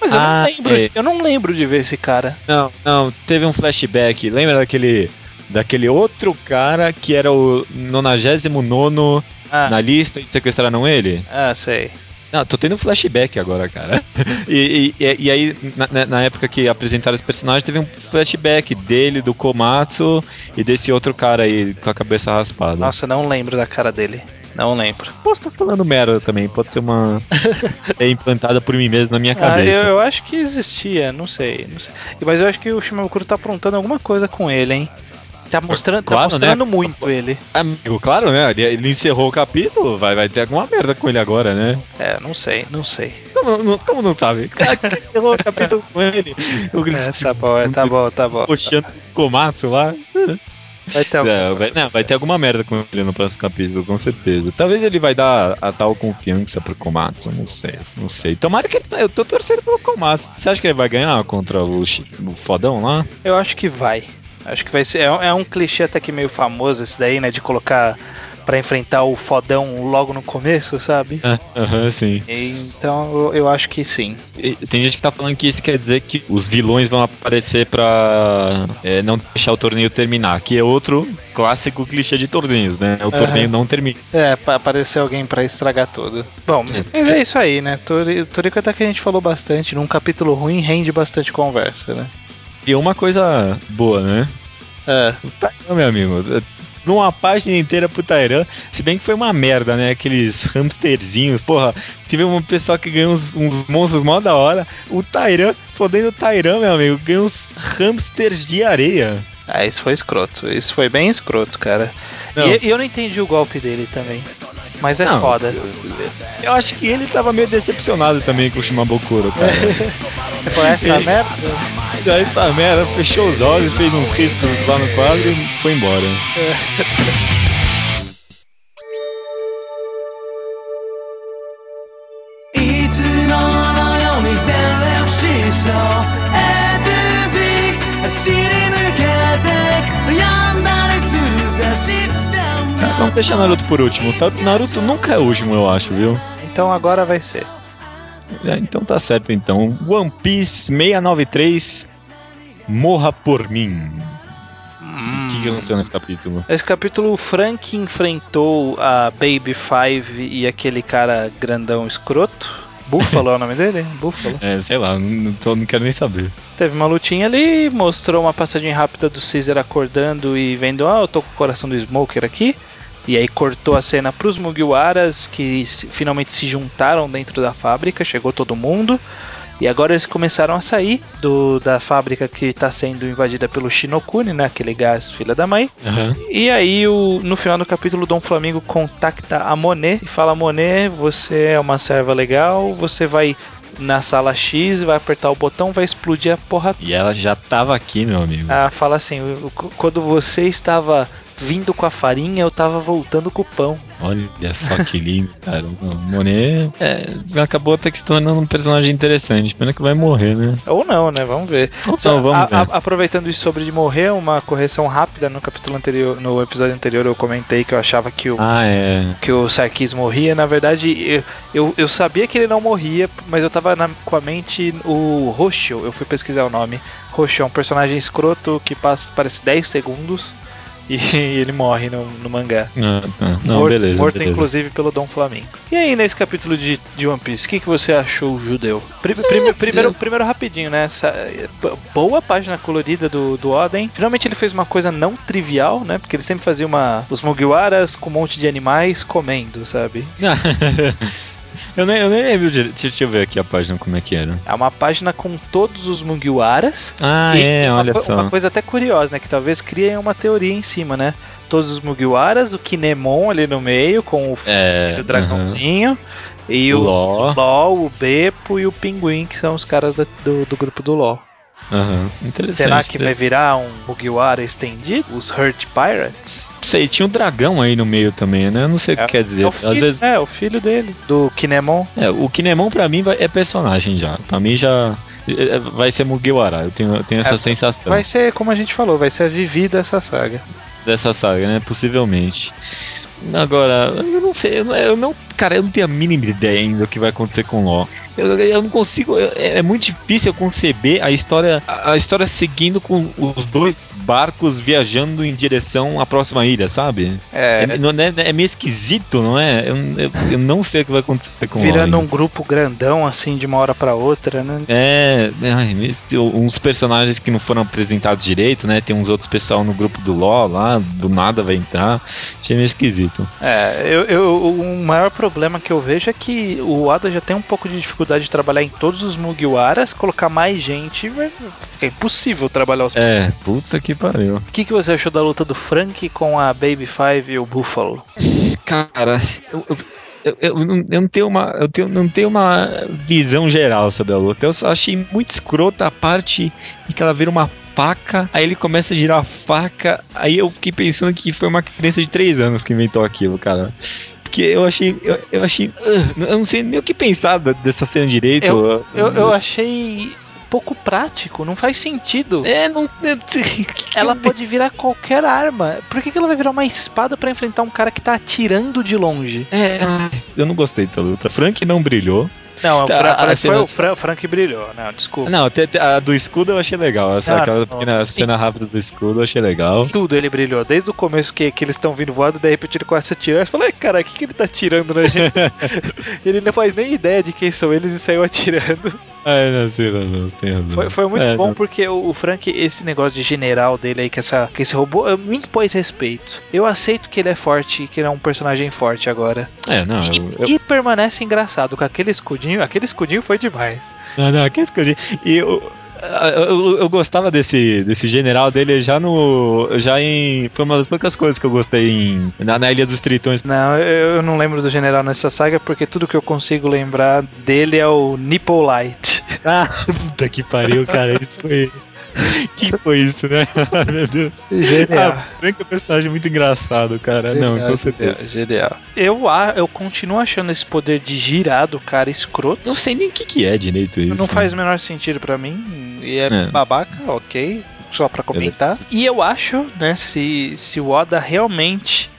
Mas eu Ah, não lembro, é. eu não lembro de ver esse cara. Não, não, teve um flashback. Lembra daquele. Daquele outro cara que era o 99 Ah, na lista e sequestraram ele? ah sei. Não, tô tendo um flashback agora, cara. E, e- e- aí, na- na, na época que apresentaram esse personagem, teve um flashback dele, do Komatsu e desse outro cara aí com a cabeça raspada. Nossa, não lembro da cara dele. Não lembro. Posso estar falando merda também, pode ser uma. é implantada por mim mesmo na minha Ah, cabeça. eu, eu acho que existia, não sei, não sei. Mas eu acho que o Shimabukuro tá aprontando alguma coisa com ele, hein? Tá mostrando, tá Claro, mostrando né? muito ele. Amigo, claro, né? Ele, ele encerrou o capítulo, vai, vai ter alguma merda com ele agora, né? É, não sei, não sei. Como não, como não sabe? Cara, que encerrou o capítulo com ele. O É, tá bom, é, tá bom, tá bom. Puxando o Komatsu lá. Vai ter alguma É, vai, não, vai ter alguma merda com ele no próximo capítulo, com certeza. Talvez ele vai dar a tal confiança pro Komatsu, não sei, não sei. Tomara que ele. Eu tô torcendo pelo Komatsu. Você acha que ele vai ganhar contra o, o fodão lá? Eu acho que vai. Acho que vai ser. É, um- é um clichê até que meio famoso esse daí, né? De colocar pra enfrentar o fodão logo no começo, sabe? É, Aham, sim. E, então eu, acho que sim. Tem gente que tá falando que isso quer dizer que os vilões vão aparecer pra é, não deixar o torneio terminar, que é outro clássico clichê de torneios, né? O Aham. torneio não termina. É, pra aparecer alguém pra estragar tudo. Bom, mas é isso aí, né? Tori- Toriko até que a gente falou bastante. Num capítulo ruim rende bastante conversa, né? E uma coisa boa, né? É. O Tairan, meu amigo. Numa página inteira pro Tairan, se bem que foi uma merda, né? Aqueles hamsterzinhos, porra. Teve um pessoal que ganhou uns, uns monstros mó da hora. O Tairan, fodendo o Tairan, meu amigo, ganhou uns hamsters de areia. Ah, isso foi escroto. Isso foi bem escroto, cara. E, e eu não entendi o golpe dele também. Mas é Não, foda. Eu acho que ele tava meio decepcionado também com o Shimabukuro, cara. Foi essa Ele- merda? Já essa merda, fechou os olhos, fez uns riscos lá no quadro e foi embora. い vamos deixar Naruto por último. Tá- Naruto nunca é o último, eu acho, viu? Então agora vai ser. É, então tá certo então. One Piece 693 Morra por mim. O que, que aconteceu nesse capítulo? Esse capítulo, o Frank enfrentou a Baby Five e aquele cara grandão escroto. Buffalo é o nome dele? Buffalo. É, sei lá, não, tô, não quero nem saber. Teve uma lutinha ali, mostrou uma passadinha rápida do Caesar acordando e vendo, ah, eu tô com o coração do Smoker aqui. E aí cortou a cena pros Mugiwaras, que se- finalmente se juntaram dentro da fábrica, chegou todo mundo. E agora eles começaram a sair do, da fábrica que está sendo invadida pelo Shinokuni, né? Aquele gás filha da mãe. Aham. E aí, o, no final do capítulo, Dom Flamingo contacta a Monet e fala: Monet, você é uma serva legal, você vai na sala X, vai apertar o botão, vai explodir a porra. E ela já tava aqui, meu amigo. Ah, fala assim: "O- o- quando você estava vindo com a farinha, eu tava voltando com o pão. Olha só que lindo, cara. O Monet é, acabou até que se tornando um personagem interessante. Pena que vai morrer, né? Ou não, né? Vamos ver. Ou não, vamos a- ver. a- aproveitando isso sobre de morrer, uma correção rápida no capítulo anterior, no episódio anterior eu comentei que eu achava que o Ah, é. que o Sarkis morria, na verdade, eu, eu, eu sabia que ele não morria, mas eu tava na- com a mente o Roshio, eu fui pesquisar o nome. Roshio é um personagem escroto que passa, parece 10 segundos e ele morre no, no mangá. Ah, tá. Não, morto, beleza. morto beleza. inclusive pelo Dom Flamingo. E aí, nesse capítulo de, de One Piece, o que, que você achou, judeu? Pri- prime- primeiro, primeiro rapidinho, né? Essa, boa página colorida do, do Oden. Finalmente ele fez uma coisa não trivial, né? Porque ele sempre fazia uma, os Mugiwaras com um monte de animais comendo, sabe? eu, nem, eu nem lembro de. Deixa, eu ver aqui a página como é que era. É uma página com todos os Mugiwaras. Ah, é, uma, olha só. uma coisa até curiosa, né? Que talvez criem uma teoria em cima, né? Todos os Mugiwaras, o Kinemon ali no meio, com o, É, do dragãozinho. E O o, Ló. LOL, o Beppo e o Pinguim, que são os caras da- do, do grupo do LOL. Aham, interessante. Será que vai virar um Mugiwara estendido? Os Hurt Pirates? Não sei, tinha um dragão aí no meio também, né? Eu não sei o que quer dizer. É o, Às filho, vezes. é, o filho dele, do Kinemon. É, o Kinemon pra mim é personagem já. Pra mim já. é, Vai ser Mugiwara, eu tenho, eu tenho essa É, sensação Vai ser, como a gente falou, vai ser a Vivi dessa saga. dessa saga, né? Possivelmente. Agora, eu não sei, eu não, eu não- Cara, eu não tenho a mínima ideia ainda do que vai acontecer com o Law. Eu, eu não consigo. eu- é, é muito difícil eu conceber a história. A, a história seguindo com os dois barcos viajando em direção à próxima ilha, sabe? É, É, não é, é meio esquisito, não é? Eu, eu, eu não sei o que vai acontecer com virando um grupo grandão, assim, de uma hora pra outra, né? É, ai, esse- uns personagens que não foram apresentados direito, né? Tem uns outros pessoal no grupo do LoL lá, do nada vai entrar. Achei meio esquisito. É, eu, eu, o maior problema que eu vejo é que o Oda já tem um pouco de dificuldade de trabalhar em todos os Mugiwaras, colocar mais gente, vai ficar impossível trabalhar os. É, puta que pariu. O que, que você achou da luta do Frank com a Baby Five e o Buffalo? Cara, eu, eu, eu, eu não, eu não tenho uma. Eu tenho, não tenho uma visão geral sobre a luta. Eu só achei muito escrota a parte em que ela vira uma faca, aí ele começa a girar a faca, aí eu fiquei pensando que foi uma criança de 3 anos que inventou aquilo, cara. Porque eu achei. Eu, eu achei. uh, eu não sei nem o que pensar dessa cena direito. Eu, eu achei pouco prático, não faz sentido. É, não. Ela pode virar qualquer arma. Por que, que ela vai virar uma espada pra enfrentar um cara que tá atirando de longe? É, eu não gostei da luta. Frank não brilhou. Não, o Tá, Fra- a cena- o Fra- Frank brilhou. Não, desculpa. Não, a do escudo eu achei legal. Essa, Ah, aquela não. pequena cena rápida do escudo eu achei legal. Tudo ele brilhou, desde o começo que, que eles estão vindo voando, de repente ele começa a tirar. Você fala, "Ai, cara, o que, que ele tá atirando na gente? ele não faz nem ideia de quem são eles e saiu atirando. É, não, tem razão, tem razão. Foi, foi muito É, bom não. porque o, o Frank, esse negócio de general dele aí, que, essa, que esse robô, eh, me impôs respeito. Eu aceito que ele é forte, que ele é um personagem forte agora. É, não, E, eu, eu, e permanece engraçado com aquele escudinho. Aquele escudinho foi demais. não, não, que escudinho. E eu, eu, eu, gostava desse, desse general dele já no. Já em. Foi uma das poucas coisas que eu gostei em, na, na Ilha dos Tritões. Não, eu, eu não lembro do general nessa saga porque tudo que eu consigo lembrar dele é o Nipple Light. Ah, puta que pariu, cara. Isso foi. que foi isso, né? Meu Deus. Genial. Ah, Frank é um personagem muito engraçado, cara. não, com certeza. Genial. Eu, a- eu continuo achando esse poder de girar do cara escroto. Não sei nem o que, que é direito isso. Não faz o menor sentido pra mim. E é, É. babaca, ok. Só pra comentar. E eu acho, né, se, se o Oda realmente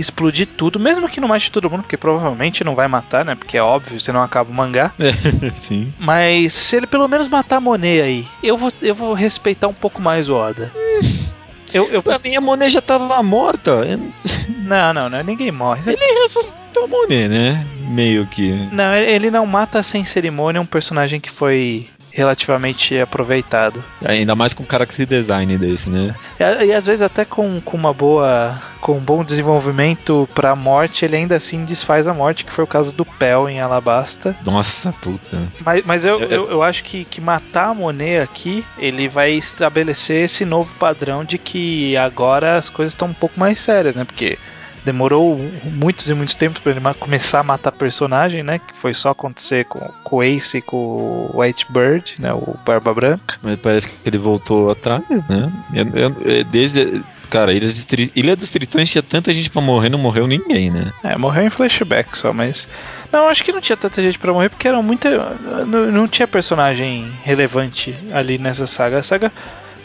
explodir tudo, mesmo que não mate todo mundo, porque provavelmente não vai matar, né? Porque é óbvio, senão acaba o mangá. Sim. Mas se ele pelo menos matar a Monet aí, eu vou, eu vou respeitar um pouco mais o Oda. Eu, eu Pra mim a Monet já tava morta. Eu- Não, não, não. Ninguém morre. Ele ressuscitou a Monet, né? Meio que. Não, ele não mata sem cerimônia é um personagem que foi relativamente aproveitado. Ainda mais com character design desse, né? E, e às vezes até com, com uma boa. com um bom desenvolvimento pra morte, ele ainda assim desfaz a morte, que foi o caso do Pel em Alabasta. Nossa puta. Mas, mas eu, Eu- eu, eu acho que, que matar a Monet aqui, ele vai estabelecer esse novo padrão de que agora as coisas estão um pouco mais sérias, né? Porque demorou muitos e muitos tempos pra ele começar a matar personagem, né? Que foi só acontecer com, com o Ace e com o White Bird, né? O Barba Branca. Mas parece que ele voltou atrás, né? Eu- desde. Cara, Ilha dos, Ilha dos Tritões tinha tanta gente pra morrer, não morreu ninguém, né? É, morreu em flashback só, mas. Não, acho que não tinha tanta gente pra morrer porque era muita. Não, não tinha personagem relevante ali nessa saga. A saga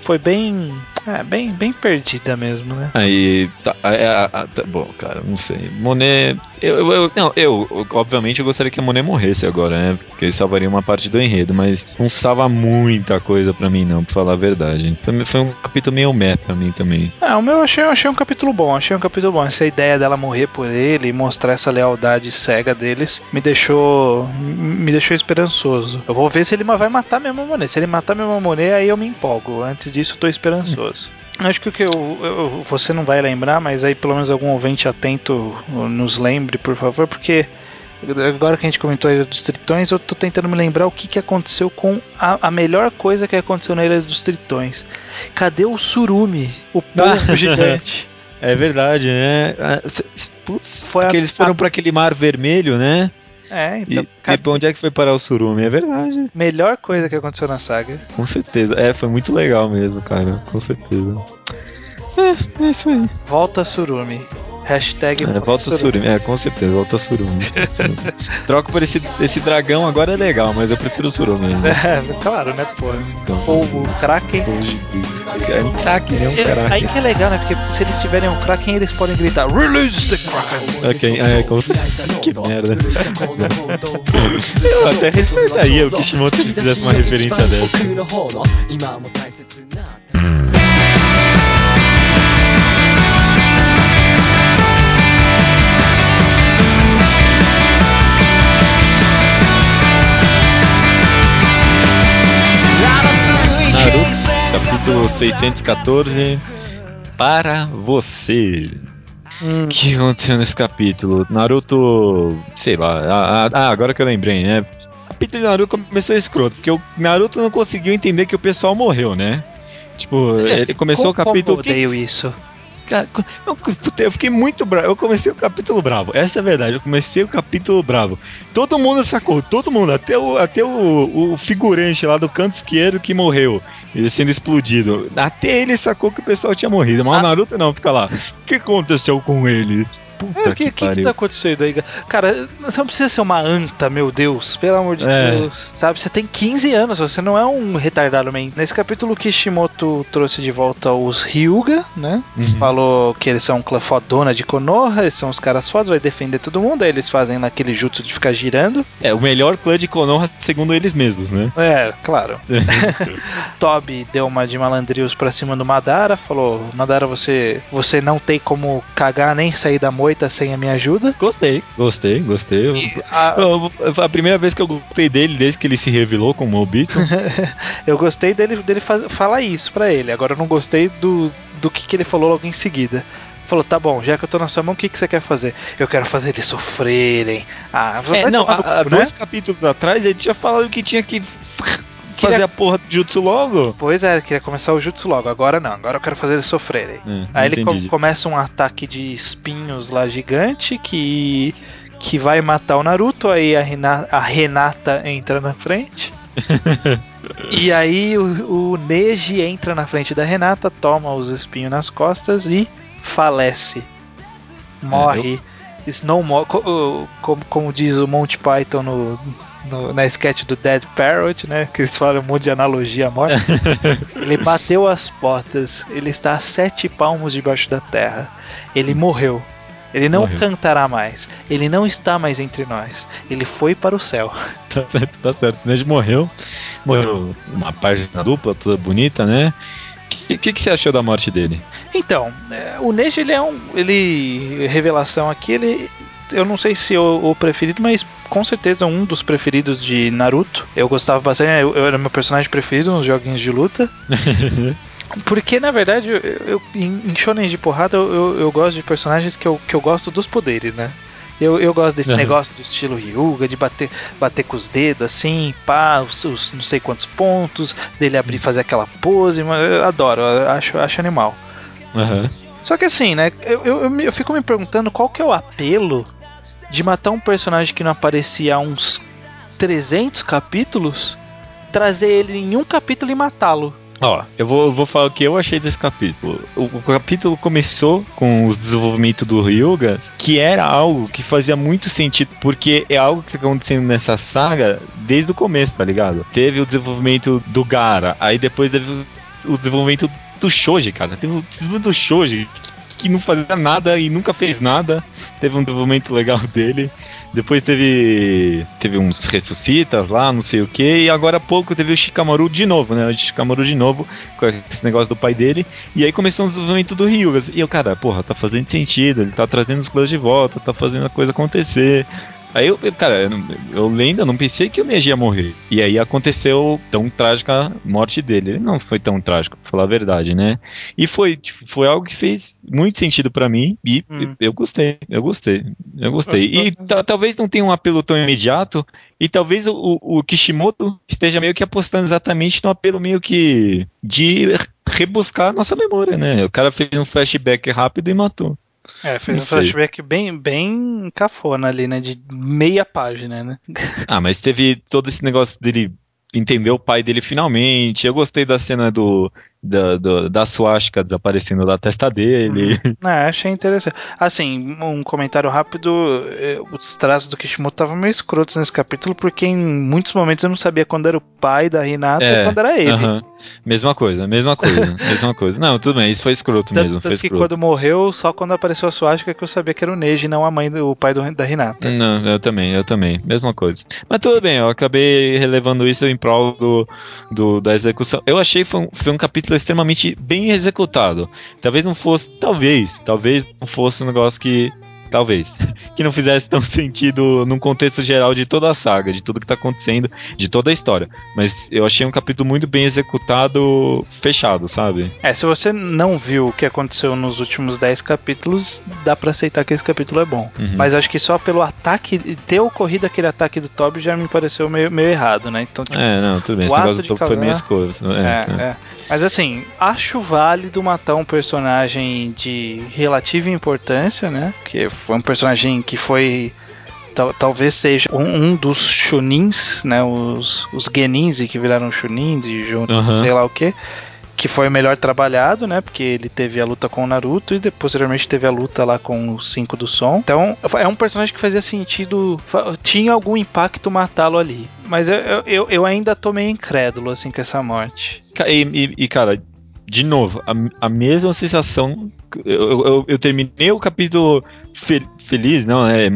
foi bem. É, bem, bem perdida mesmo, né? Aí. Tá, é, tá bom, cara, não sei. Monet. Eu, eu, eu- não, eu, eu, obviamente, eu gostaria que a Monet morresse agora, né? Porque salvaria uma parte do enredo, mas não salva muita coisa pra mim, não, pra falar a verdade. Foi, foi um capítulo meio meh pra mim também. Ah, o meu eu achei, eu achei um capítulo bom, achei um capítulo bom. Essa ideia dela morrer por ele e mostrar essa lealdade cega deles me deixou. me deixou esperançoso. Eu vou ver se ele vai matar mesmo a Monet. Se ele matar mesmo a Monet, aí eu me empolgo. Antes disso, eu tô esperançoso. Acho que o que eu, eu- você não vai lembrar, mas aí pelo menos algum ouvinte atento nos lembre, por favor, porque agora que a gente comentou a Ilha dos Tritões, eu tô tentando me lembrar o que, que aconteceu com a, a melhor coisa que aconteceu na Ilha dos Tritões. Cadê o Surumi, o pombo gigante? É verdade, né? Ah, Putz, Foi a- porque eles foram pra aquele mar vermelho, né? É, então, e pra onde é que foi parar o Surumi? É verdade, melhor coisa que aconteceu na saga. com certeza. É, foi muito legal mesmo, cara, com certeza. É, é isso aí. Volta Surumi. Hashtag É, volta o Surumi, é, com certeza, volta Surumi. Troco por esse, esse dragão agora é legal, mas eu prefiro o Surumi ainda. É, claro, né, pô. Então, Ou o Kraken. É um Kraken, é um aí Kraken. que é legal, né? Porque se eles tiverem um Kraken, eles podem gritar Release the Kraken! Ok, é, com... que merda. Eu até respeitaria o Kishimoto se fizesse uma referência dessa. 614. Para você. Hum, que aconteceu nesse capítulo? Naruto. Sei lá. Ah, agora que eu lembrei, né? O capítulo de Naruto começou escroto, porque o Naruto não conseguiu entender que o pessoal morreu, né? Tipo, ele começou o como capítulo. eu odeio isso. Cara, não, puta, eu fiquei muito bravo. Eu comecei o capítulo bravo. Essa é a verdade. Eu comecei o capítulo bravo. Todo mundo sacou, todo mundo, até o, até o, o figurante lá do canto esquerdo que morreu, ele sendo explodido. Até ele sacou que o pessoal tinha morrido. Mas Ah. o Naruto não, fica lá. O que aconteceu com eles? Puta É, o que, que, que, que tá acontecendo aí? Cara, você não precisa ser uma anta, meu Deus. Pelo amor de É. Deus. Sabe, você tem 15 anos, você não é um retardado man. Nesse capítulo, Kishimoto trouxe de volta os Ryuga, né? Uhum. Falou que eles são um clã fodona de Konoha, eles são os caras fodas, vai defender todo mundo. Aí eles fazem naquele jutsu de ficar girando. É o melhor clã de Konoha, segundo eles mesmos, né? É, claro. Deu uma de malandrios pra cima do Madara, falou: Madara, você, você não tem como cagar nem sair da moita sem a minha ajuda. Gostei, gostei, gostei. E a- eu- a primeira vez que eu gostei dele desde que ele se revelou como Obito. eu gostei dele, dele faz- falar isso pra ele. Agora eu não gostei do, do que, que ele falou logo em seguida. Falou, tá bom, já que eu tô na sua mão, o que, que você quer fazer? Eu quero fazer eles sofrerem. Ah, vai É, não, há, né? dois capítulos atrás ele tinha falado que tinha que Queria- fazer a porra do jutsu logo. Pois é, ele queria começar o jutsu logo. Agora não, agora eu quero fazer eles sofrerem. É, Aí ele entendi. co- começa um ataque de espinhos lá gigante que que vai matar o Naruto. Aí a, Rena- a Renata entra na frente. e aí o, o Neji entra na frente da Renata, toma os espinhos nas costas e falece. Morre. Snow mo- co- o- como, como diz o Monty Python no, no- na sketch do Dead Parrot, né? Que eles falam um monte de analogia à morte. ele bateu as portas, ele está a sete palmos debaixo da terra. Ele morreu. Ele não Morreu. cantará mais. Ele não está mais entre nós. Ele foi para o céu. Tá certo, tá certo. Neji morreu. Morreu uma página dupla, toda bonita, né? O que, que você achou da morte dele? Então, é, o Neji, ele é um. Ele. Revelação aqui, ele. Eu não sei se é o, o preferido, mas com certeza um dos preferidos de Naruto. Eu gostava bastante, eu, eu era meu personagem preferido nos joguinhos de luta. Porque, na verdade, eu, eu, em shonen de porrada, eu, eu, eu gosto de personagens que eu, que eu gosto dos poderes, né? Eu, eu gosto desse Uhum. negócio do estilo Ryuga, de bater, bater com os dedos assim, pá, os, os não sei quantos pontos, dele abrir e fazer aquela pose, mas eu adoro, eu acho, acho animal. Aham. Só que assim, né, eu, eu, eu fico me perguntando qual que é o apelo de matar um personagem que não aparecia há uns 300 capítulos, trazer ele em um capítulo e matá-lo. Ó, eu vou, vou falar o que eu achei desse capítulo. O, o capítulo começou com o desenvolvimento do Ryuga, que era algo que fazia muito sentido, porque é algo que está acontecendo nessa saga desde o começo, tá ligado? Teve o desenvolvimento do Gara, aí depois teve o desenvolvimento do Shoji, cara. Teve o desenvolvimento do Shoji, que não fazia nada e nunca fez nada. Teve um desenvolvimento legal dele. Depois teve teve uns ressuscitas lá, não sei o que, e agora há pouco teve o Shikamaru de novo, né? O Shikamaru de novo, com esse negócio do pai dele. E aí começou o desenvolvimento do Ryuga. E eu, cara, porra, tá fazendo sentido, ele tá trazendo os clãs de volta, tá fazendo a coisa acontecer. Aí eu, cara, eu, eu lendo, eu não pensei que o Neji ia morrer. E aí aconteceu tão trágica a morte dele. Ele não foi tão trágico, pra falar a verdade, né? E foi, tipo, foi algo que fez muito sentido pra mim e Hum. eu gostei, eu gostei, eu gostei. E ta- talvez não tenha um apelo tão imediato e talvez o, o, o Kishimoto esteja meio que apostando exatamente no apelo meio que de rebuscar a nossa memória, né? O cara fez um flashback rápido e matou. É, fez Não um sei. flashback bem, bem cafona ali, né? De meia página, né? Ah, mas teve todo esse negócio dele entender o pai dele finalmente. Eu gostei da cena do da, do- da suástica desaparecendo da testa dele. É, achei interessante. Assim, um comentário rápido: eh, os traços do Kishimoto estavam meio escrotos nesse capítulo, porque em muitos momentos eu não sabia quando era o pai da Hinata e É, quando era ele. Aham. Mesma coisa, mesma coisa, mesma coisa. Não, tudo bem, isso foi escroto Tanto, mesmo, foi tanto que escroto. quando morreu, só quando apareceu a suástica que eu sabia que era o Neji, não a mãe, do, pai do, da Hinata. Não, eu também, eu também, mesma coisa. Mas tudo bem, eu acabei relevando isso em prol do, do- da execução. Eu achei que foi um, foi um capítulo extremamente bem executado. Talvez não fosse, talvez, talvez não fosse um negócio que. Talvez. Que não fizesse tão sentido num contexto geral de toda a saga, de tudo que tá acontecendo, de toda a história. Mas eu achei um capítulo muito bem executado, fechado, sabe? É, se você não viu o que aconteceu nos últimos 10 capítulos, dá pra aceitar que esse capítulo é bom. Uhum. Mas acho que só pelo ataque, ter ocorrido aquele ataque do Toby já me pareceu meio, meio errado, né? Então, tipo, É, não, tudo bem. Esse negócio do topo foi meio escuro. É, É, é. Mas assim, acho válido matar um personagem de relativa importância, né? Que foi um personagem que foi. tal- talvez seja um, um dos Shunins, né? Os, os Genins que viraram Shunins e junto, Aham. sei lá o que. Que foi o melhor trabalhado, né? Porque ele teve a luta com o Naruto e depois, posteriormente teve a luta lá com os cinco do som. Então, é um personagem que fazia sentido. Tinha algum impacto matá-lo ali. Mas eu, eu, eu- ainda tô meio incrédulo, assim, com essa morte. E, e- e, cara, de novo, a, a mesma sensação. Eu, eu- eu terminei o capítulo fe- feliz, não, é,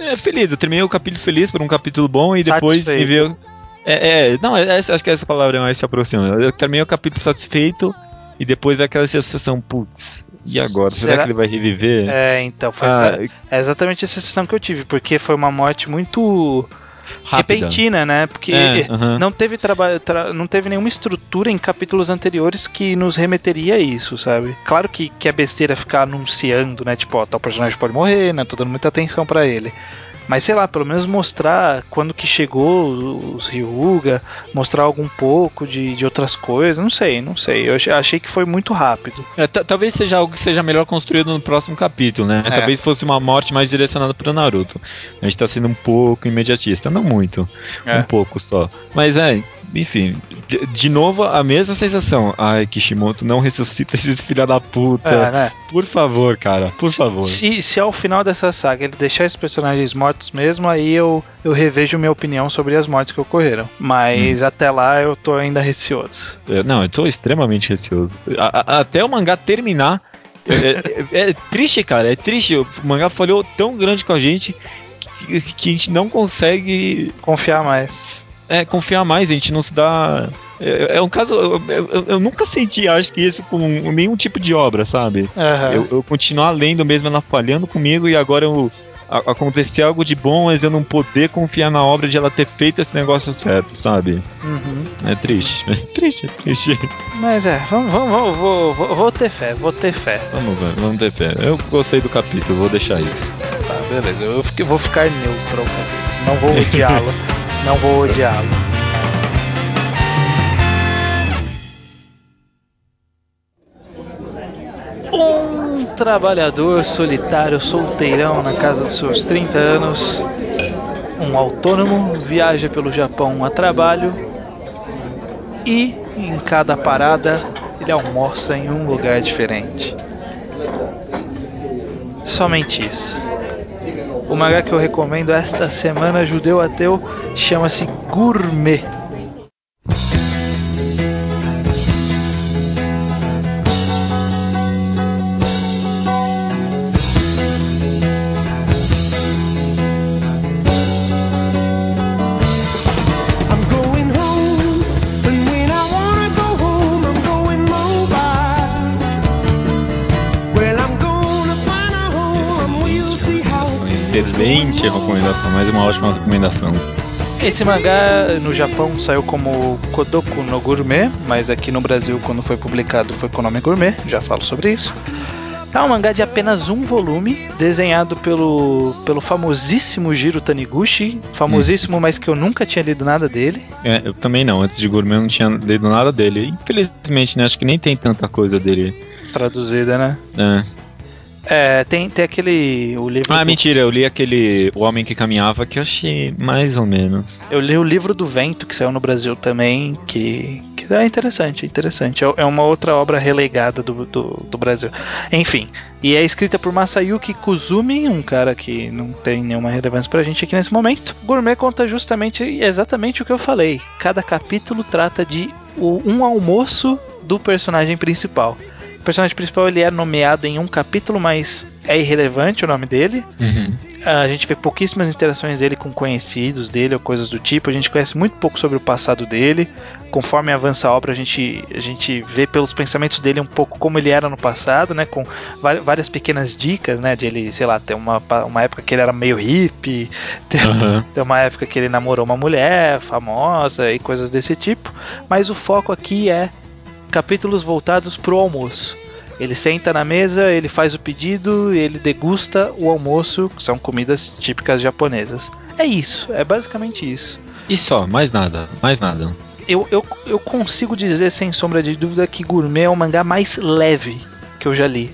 é feliz. Eu terminei o capítulo feliz por um capítulo bom e depois me Satisfeito. veio. É, é, não, é- essa- acho que essa palavra mais se aproxima. Eu terminei o capítulo satisfeito e depois veio aquela sensação, putz, e agora? Será, Será- que ele vai reviver? É, então, foi Ah, exa- é exatamente essa sensação que eu tive, porque foi uma morte muito rápida. repentina, né? Porque É, não teve trabalho, tra- não teve nenhuma estrutura em capítulos anteriores que nos remeteria a isso, sabe? Claro que, que é besteira ficar anunciando, né? Tipo, ó, tal personagem pode morrer, né? Tô dando muita atenção pra ele. Mas sei lá, pelo menos mostrar quando que chegou os Ryuga, mostrar algum pouco de, de outras coisas, não sei, não sei. Eu achei, achei que foi muito rápido. É, ta- talvez seja algo que seja melhor construído no próximo capítulo, né? É. Talvez fosse uma morte mais direcionada pro Naruto. A gente tá sendo um pouco imediatista, não muito, É. um pouco só. Mas é, enfim, de, de novo a mesma sensação. Ai, Kishimoto, não ressuscita esses filha da puta. É, né? Por favor, cara, por Se- favor. Se, se ao final dessa saga ele deixar esses personagens mortos mesmo, aí eu, eu revejo minha opinião sobre as mortes que ocorreram. Mas Hum. até lá eu tô ainda receoso. Eu- não, eu tô extremamente receoso. A- a- até o mangá terminar. É, é- é triste, cara, é triste. O mangá falhou tão grande com a gente que, que a gente não consegue Confiar mais. É, confiar mais, a gente não se dá. É, é um caso. Eu, eu- eu nunca senti, acho que isso com nenhum tipo de obra, sabe? Aham. Eu, eu continuar lendo mesmo ela falhando comigo e agora eu, acontecer algo de bom, mas eu não poder confiar na obra de ela ter feito esse negócio certo, sabe? Uhum. É triste. É triste, é triste. Mas é, vamos, vamos, vamos vou, vou, vou ter fé, vou ter fé. Vamos ver, vamos ter fé. Eu gostei do capítulo, vou deixar isso. Tá, beleza. Eu vou ficar neutro. Não vou odiá-lo. Não vou odiá-lo. Um trabalhador solitário, solteirão na casa dos seus 30 anos, um autônomo, viaja pelo Japão a trabalho e em cada parada ele almoça em um lugar diferente. Somente isso. O mangá que eu recomendo esta semana, Judeu Ateu, chama-se Gourmet. Excelente recomendação, mais uma ótima recomendação. Esse mangá no Japão saiu como Kodoku no Gourmet, mas aqui no Brasil, quando foi publicado, foi com o nome Gourmet, já falo sobre isso. É um mangá de apenas um volume, desenhado pelo, pelo famosíssimo Jiro Taniguchi, famosíssimo, mas que eu nunca tinha lido nada dele. É, eu também não, antes de Gourmet eu não tinha lido nada dele. Infelizmente, né, acho que nem tem tanta coisa dele. Traduzida, né? É. É, tem, tem aquele. O livro Ah, do- mentira, eu li aquele O Homem que Caminhava que eu achei mais ou menos. Eu li o livro do Vento, que saiu no Brasil também, que, que é interessante, interessante. É- É uma outra obra relegada do, do, do Brasil. Enfim, e é escrita por Masayuki Kuzumi, um cara que não tem nenhuma relevância pra gente aqui nesse momento. Gourmet conta justamente, exatamente o que eu falei. Cada capítulo trata de o- um almoço do personagem principal. O personagem principal ele é nomeado em um capítulo, mas é irrelevante o nome dele. Uhum. A gente vê pouquíssimas interações dele com conhecidos dele ou coisas do tipo. A gente conhece muito pouco sobre o passado dele. Conforme avança a obra, a gente, a gente vê pelos pensamentos dele um pouco como ele era no passado, né? Com várias pequenas dicas, né? De ele, sei lá, ter uma, uma época que ele era meio hippie, ter, Aham. ter uma época que ele namorou uma mulher famosa e coisas desse tipo. Mas o foco aqui é capítulos voltados pro almoço. Ele senta na mesa, ele faz o pedido, ele degusta o almoço, que são comidas típicas japonesas. É isso, é basicamente isso. E só, mais nada, mais nada. Eu, eu, eu consigo dizer sem sombra de dúvida que Gourmet é o mangá mais leve que eu já li.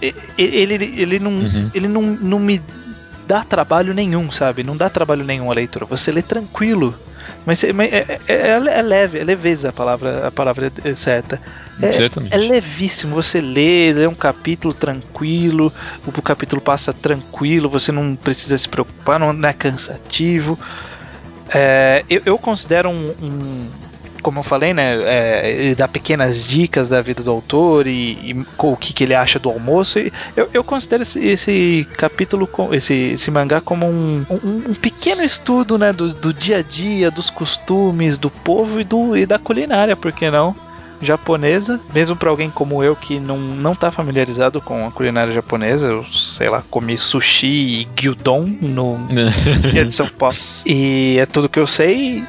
Ele, ele, ele, não, Uhum. ele não, não me dá trabalho nenhum, sabe? Não dá trabalho nenhum a leitura. Você lê tranquilo. Mas, é, mas é, é- é- é leve, é leveza a palavra, a palavra é certa. É, é levíssimo, você lê, lê um capítulo tranquilo, o capítulo passa tranquilo, você não precisa se preocupar, não é cansativo. É, eu, eu considero um, um- como eu falei, né, é, ele dá pequenas dicas da vida do autor e, e o que, que ele acha do almoço. E eu, eu considero esse, esse capítulo, esse, esse mangá como um, um, um pequeno estudo né, do, do dia a dia, dos costumes do povo e, do, e da culinária, por que não? japonesa, mesmo para alguém como eu que não, não tá familiarizado com a culinária japonesa, eu sei lá, comi sushi e gyudon no dia de São Paulo. E é tudo que eu sei,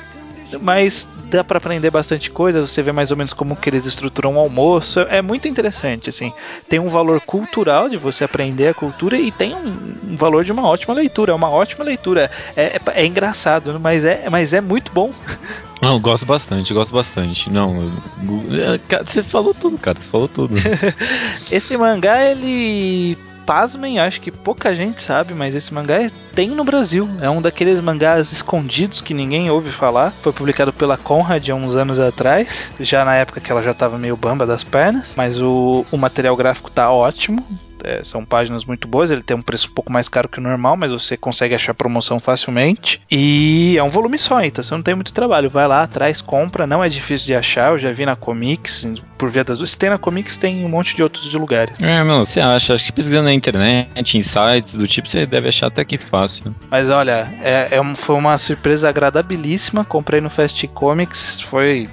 mas dá para aprender bastante coisa, você vê mais ou menos como que eles estruturam o almoço, é muito interessante, assim. Tem um valor cultural de você aprender a cultura e tem um, valor de uma ótima leitura, é uma ótima leitura. É, é, é engraçado, mas é, mas é muito bom. Não, gosto bastante, gosto bastante. Não, eu- é, cara, você falou tudo, cara, você falou tudo. Esse mangá, ele. Pasmem, acho que pouca gente sabe, mas esse mangá tem no Brasil. É um daqueles mangás escondidos que ninguém ouve falar. Foi publicado pela Conrad há uns anos atrás, já na época que ela já tava meio bamba das pernas. Mas o, o material gráfico tá ótimo. É, são páginas muito boas, ele tem um preço um pouco mais caro que o normal, mas você consegue achar promoção facilmente. E é um volume só, então você não tem muito trabalho. Vai lá atrás, compra, não é difícil de achar. Eu já vi na Comics, por via das duas. Se tem na Comics, tem um monte de outros de lugares. É, meu, você acha? Acho que pesquisando na internet, em sites do tipo, você deve achar até que fácil. Mas olha, é, é um- foi uma surpresa agradabilíssima. Comprei no Fast Comics, foi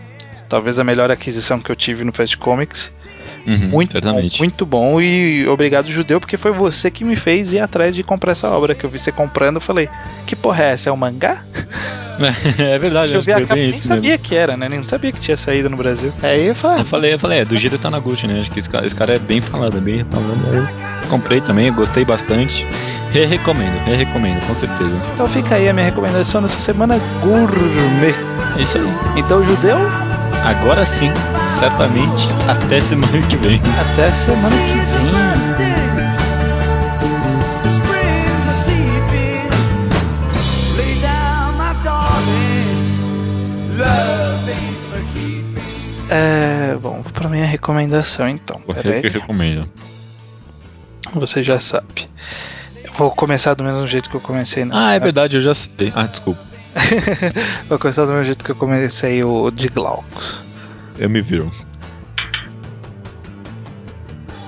talvez a melhor aquisição que eu tive no Fast Comics. Uhum, Muito bom, certamente. muito bom e obrigado, Judeu, porque foi você que me fez ir atrás de comprar essa obra. Que eu vi você comprando, eu falei, que porra é essa? É um mangá? é verdade, eu vi a eu capa bem nem isso mesmo. sabia que era, né? Nem sabia que tinha saído no Brasil. Aí eu falei, Eu falei, eu falei, é do Gira Tanaguchi, né? Acho que esse cara, esse cara é bem falado, é bem falado. Eu comprei também, gostei bastante. Re-recomendo, re-recomendo, com certeza. então fica aí a minha recomendação nessa semana gourmet. É isso aí. Então, Judeu, Agora sim, certamente, até semana que vem. até semana que vem. É, bom, vou pra minha recomendação então. Eu Peraí, recomendo. você já sabe. Eu vou começar do mesmo jeito que eu comecei. na- Ah, é verdade, eu já sei. Ah, desculpa. Vou começar do mesmo jeito que eu comecei o de Glaucus. Eu me viro.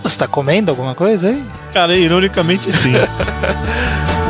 Você tá comendo alguma coisa aí? Cara, ironicamente sim.